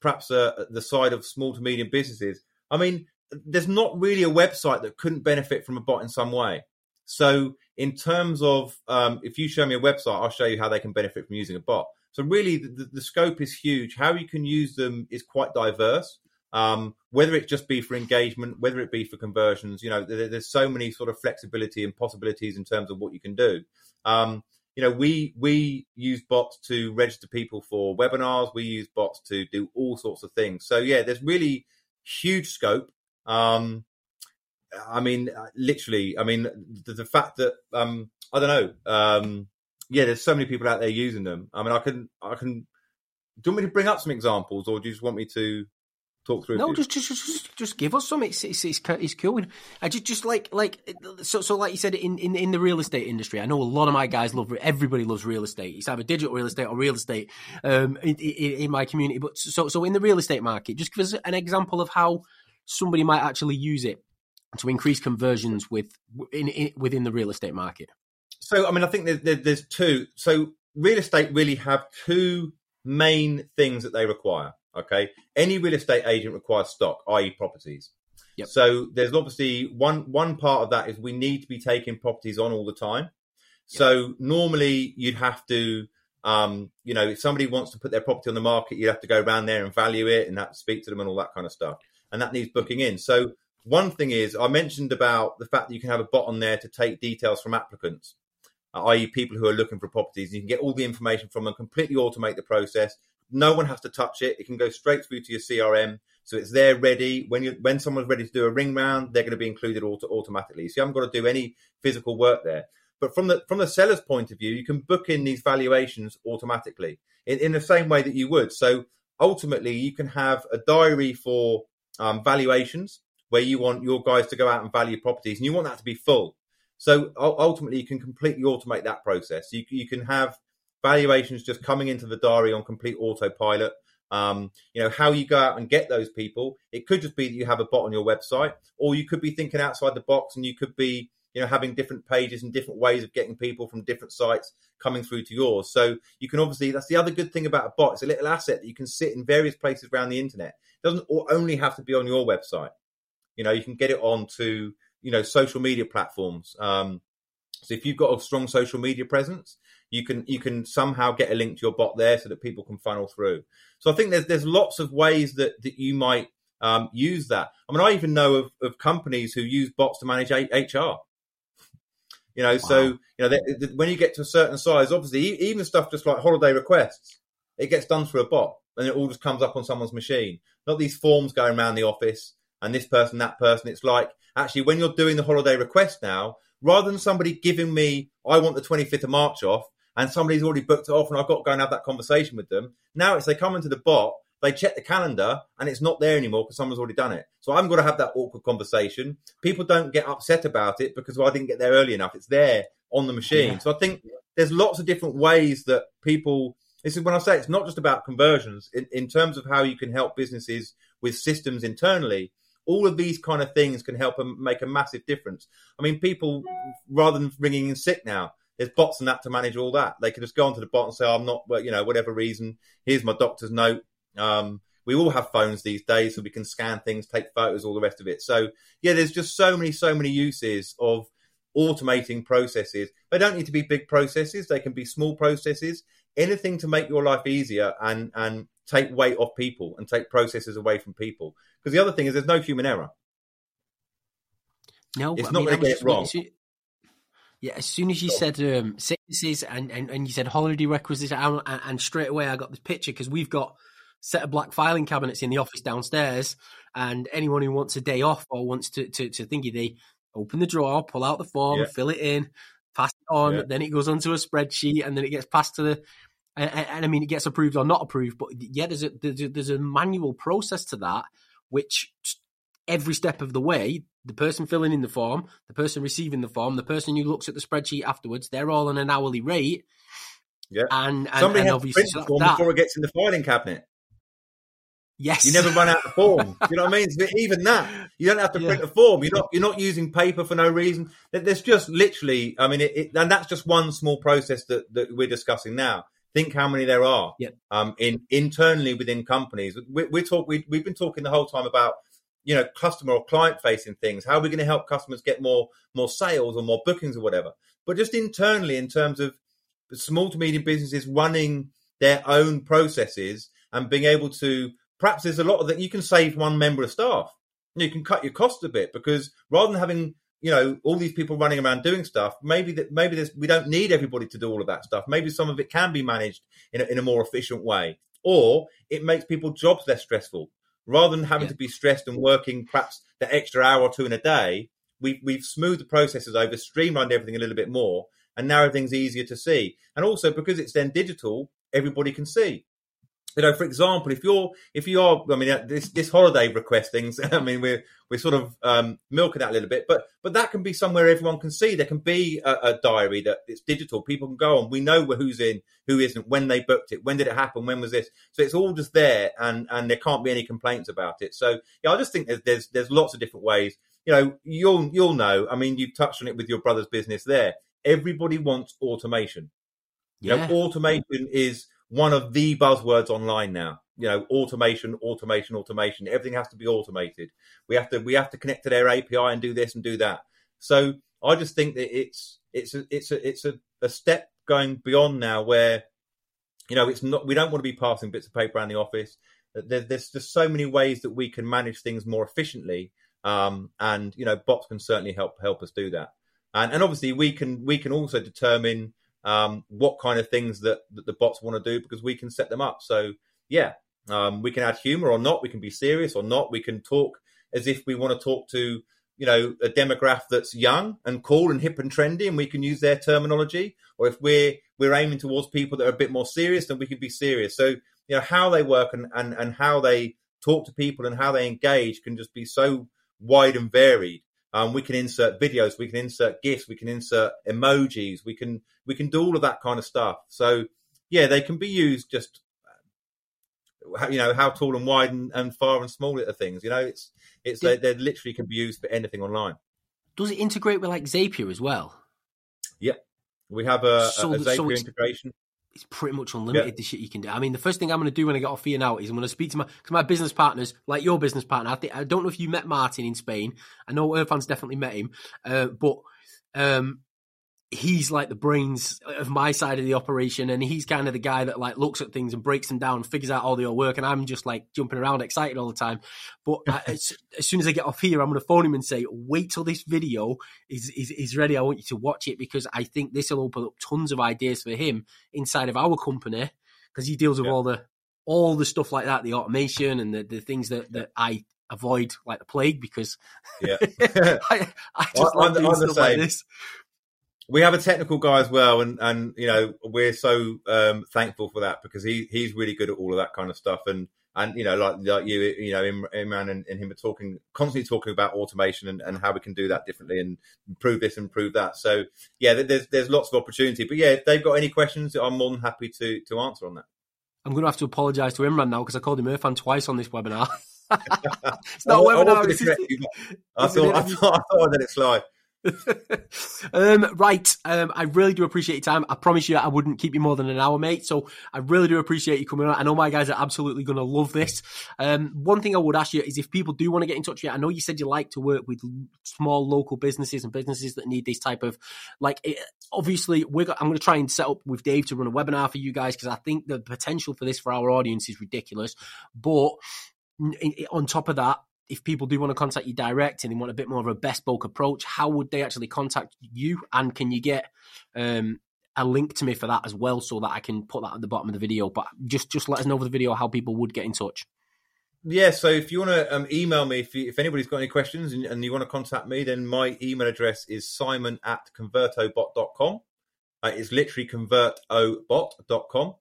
perhaps uh, the side of small to medium businesses, I mean, there's not really a website that couldn't benefit from a bot in some way. So in terms of um, if you show me a website, I'll show you how they can benefit from using a bot. So really, the, the scope is huge. How you can use them is quite diverse. Um, whether it just be for engagement, whether it be for conversions, you know, there, there's so many sort of flexibility and possibilities in terms of what you can do. Um, you know, we we use bots to register people for webinars. We use bots to do all sorts of things. So yeah, there's really huge scope. Um, I mean, uh, literally, I mean, the, the fact that um, I don't know, um, yeah, there's so many people out there using them. I mean, I can, I can. Do you want me to bring up some examples, or do you just want me to talk through? No, just, just just just give us some. It's it's it's, it's cool. I just just like like so so like you said in, in in the real estate industry. I know a lot of my guys love everybody loves real estate. It's either digital real estate or real estate um, in, in, in my community. But so so in the real estate market, just give us an example of how somebody might actually use it to increase conversions with in, in within the real estate market. So I mean, I think there's, there's two. So real estate really have two main things that they require. Okay, any real estate agent requires stock, i.e., properties. Yep. So there's obviously one one part of that is we need to be taking properties on all the time. Yep. So normally you'd have to, um, you know, if somebody wants to put their property on the market, you'd have to go around there and value it and that speak to them and all that kind of stuff, and that needs booking in. So one thing is I mentioned about the fact that you can have a bot on there to take details from applicants, i.e., people who are looking for properties. You can get all the information from them, completely automate the process. No one has to touch it. It can go straight through to your CRM. So it's there ready. When you when someone's ready to do a ring round, they're going to be included auto, automatically. So you haven't got to do any physical work there. But from the from the seller's point of view, you can book in these valuations automatically in, in the same way that you would. So ultimately, you can have a diary for um, valuations where you want your guys to go out and value properties, and you want that to be full. So ultimately, you can completely automate that process. You, you can have valuations just coming into the diary on complete autopilot. Um, you know how you go out and get those people. It could just be that you have a bot on your website, or you could be thinking outside the box, and you could be you know having different pages and different ways of getting people from different sites coming through to yours. So you can obviously that's the other good thing about a bot. It's a little asset that you can sit in various places around the internet. It doesn't only have to be on your website. You know, you can get it on to you know social media platforms. Um, so if you've got a strong social media presence, you can you can somehow get a link to your bot there so that people can funnel through. So I think there's there's lots of ways that that you might um, use that. I mean, I even know of, of companies who use bots to manage HR. You know, wow. so you know they, they, when you get to a certain size, obviously even stuff just like holiday requests, it gets done through a bot and it all just comes up on someone's machine. Not these forms going around the office and this person, that person. It's like actually when you're doing the holiday request now, rather than somebody giving me, I want the 25th of March off, and somebody's already booked it off and I've got to go and have that conversation with them. Now it's they come into the bot, they check the calendar and it's not there anymore because someone's already done it. So I'm going to have that awkward conversation. People don't get upset about it because well, I didn't get there early enough. It's there on the machine. Yeah. So I think there's lots of different ways that people. This is when I say it's not just about conversions in, in terms of how you can help businesses with systems internally. All of these kind of things can help them make a massive difference. I mean, people rather than ringing in sick now, there's bots and that to manage all that. They can just go onto the bot and say, I'm not, you know, whatever reason. Here's my doctor's note. Um, we all have phones these days, so we can scan things, take photos, all the rest of it. So yeah, there's just so many, so many uses of automating processes. They don't need to be big processes. They can be small processes. Anything to make your life easier and and take weight off people and take processes away from people. Because the other thing is, there's no human error. No, it's I not going to get wrong. Yeah, as soon as you said um, sicknesses and, and, and you said holiday requisites, and, and straight away I got this picture because we've got set of black filing cabinets in the office downstairs, and anyone who wants a day off or wants to to, to thingy, they open the drawer, pull out the form, yeah. fill it in, pass it on, yeah. then it goes onto a spreadsheet, and then it gets passed to the. And, and, I mean, it gets approved or not approved, but yeah, there's a, there's a there's a manual process to that, which every step of the way, the person filling in the form, the person receiving the form, the person who looks at the spreadsheet afterwards, they're all on an hourly rate. Yeah. And, and somebody and has obviously to print the form that, before it gets in the filing cabinet. Yes. You never run out of form. (laughs) you know what I mean? even that, you don't have to yeah. print a form. You're not you're not using paper for no reason. There's just literally, I mean, it, it, and that's just one small process that, that we're discussing now. Think how many there are yep. um, in internally within companies. We, we talk. We, we've been talking the whole time about you know customer or client facing things how are we going to help customers get more more sales or more bookings or whatever but just internally in terms of small to medium businesses running their own processes and being able to perhaps there's a lot of that you can save one member of staff you can cut your costs a bit because rather than having you know all these people running around doing stuff maybe that maybe there's we don't need everybody to do all of that stuff maybe some of it can be managed in a, in a more efficient way or it makes people's jobs less stressful rather than having yeah. to be stressed and working perhaps the extra hour or two in a day, we've we've smoothed the processes over, streamlined everything a little bit more, and now everything's easier to see. And also because it's then digital, everybody can see you know, for example, if you're if you are, I mean, this this holiday request things. (laughs) I mean, we're we're sort of um, milking that a little bit, but but that can be somewhere everyone can see. There can be a, a, diary that it's digital. People can go on. We know who's in, who isn't, when they booked it, when did it happen, when was this. So it's all just there, and and there can't be any complaints about it. So yeah, I just think there's there's, there's lots of different ways. You know, you'll you'll know. I mean, you've touched on it with your brother's business there. Everybody wants automation. Yeah. You know, automation is one of the buzzwords online now. You know, automation, automation, automation. Everything has to be automated. We have to we have to connect to their API and do this and do that. So I just think that it's it's a it's a it's a, a step going beyond now where you know it's not we don't want to be passing bits of paper around the office. There, there's just so many ways that we can manage things more efficiently, um, and you know bots can certainly help help us do that. And, and obviously we can we can also determine um, what kind of things that, that, the bots want to do because we can set them up. So yeah, um, we can add humor or not. We can be serious or not. We can talk as if we want to talk to you know a demographic that's young and cool and hip and trendy, and we can use their terminology. Or if we're we're aiming towards people that are a bit more serious, then we can be serious. So you know how they work and and, and how they talk to people and how they engage can just be so wide and varied um, we can insert videos, we can insert GIFs, we can insert emojis, we can we can do all of that kind of stuff. So yeah, they can be used just uh, you know how tall and wide and, and far and small are things. You know, it's it's they, they literally can be used for anything online. Does it integrate with like Zapier as well? Yep, we have a, so, a Zapier so integration it's pretty much unlimited yeah. the shit you can do. I mean, the first thing I'm going to do when I get off here now is I'm going to speak to my because my business partners, like your business partner. I think I don't know if you met Martin in Spain. I know Irfan's definitely met him, uh, but um, he's like the brains of my side of the operation and he's kind of the guy that like looks at things and breaks them down figures out all the old work and i'm just like jumping around excited all the time. But I, (laughs) as, as, soon as i get off here i'm going to phone him and say wait till this video is, is, is ready. I want you to watch it because i think this will open up tons of ideas for him inside of our company. Because he deals with all the all the stuff like that the automation and the, the things that, that i avoid like the plague because yeah. (laughs) I, I (laughs) just like doing stuff like this we have a technical guy as well, and and you know we're so um, thankful for that because he he's really good at all of that kind of stuff, and and you know like like you you know Imran and, and him are talking constantly talking about automation and, and how we can do that differently and improve this and improve that. So yeah, there's there's lots of opportunity, but yeah, if they've got any questions, I'm more than happy to to answer on that. I'm going to have to apologise to Imran now because I called him Irfan twice on this webinar. (laughs) it's not a webinar. (laughs) I, I, (laughs) thought, I, thought, I thought that it's live. (laughs) um, right. Um, I really do appreciate your time. I promise you I wouldn't keep you more than an hour, mate. So I really do appreciate you coming on. I know my guys are absolutely going to love this. Um, one thing I would ask you is if people do want to get in touch with you, I know you said you like to work with small local businesses and businesses that need this type of, like, it, obviously we're, I'm going to try and set up with Dave to run a webinar for you guys because I think the potential for this for our audience is ridiculous. But on top of that, if people do want to contact you direct and they want a bit more of a bespoke approach, how would they actually contact you? And can you get um, a link to me for that as well, so that I can put that at the bottom of the video? But just just let us know over the video how people would get in touch. Yeah, so if you want to um, email me, if, you, if anybody's got any questions and, and, you want to contact me, then my email address is simon at convertobot.com. Uh, it's literally convertobot.com.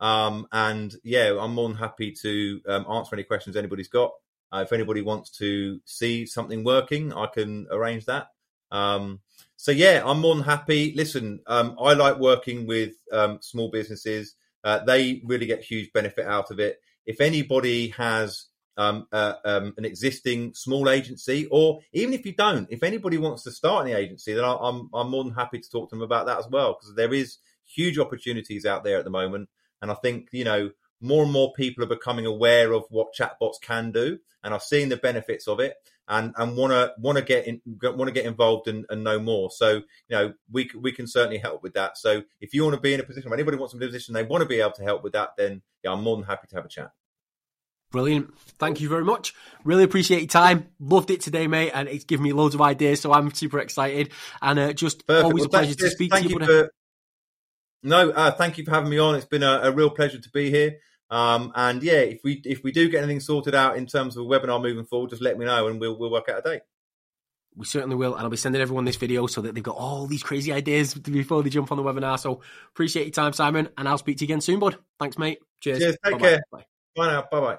Um, and yeah, I'm more than happy to um, answer any questions anybody's got. Uh, if anybody wants to see something working, I can arrange that. Um, so yeah, I'm more than happy. Listen, um, I like working with um, small businesses. Uh, they really get huge benefit out of it. If anybody has um, uh, um, an existing small agency, or even if you don't, if anybody wants to start an agency, then I'm I'm more than happy to talk to them about that as well because there is huge opportunities out there at the moment, and I think you know more and more people are becoming aware of what chatbots can do and are seeing the benefits of it and and want to want to get in want to get involved and, and, know more so you know we we can certainly help with that so if you want to be in a position if anybody wants to be in a position they want to be able to help with that then yeah i'm more than happy to have a chat Brilliant. Thank you very much. Really appreciate your time. Loved it today, mate. And it's given me loads of ideas. So I'm super excited. And uh, just Perfect. always well, a pleasure to speak to you. you for, no, uh, thank you for having me on. It's been a, a real pleasure to be here. Um, and yeah, if we if we do get anything sorted out in terms of a webinar moving forward, just let me know and we'll we'll work out a date. We certainly will. And I'll be sending everyone this video so that they've got all these crazy ideas before they jump on the webinar. So appreciate your time, Simon. And I'll speak to you again soon, bud. Thanks, mate. Cheers. Cheers. Take Bye-bye. care. Bye. Bye now. Bye bye.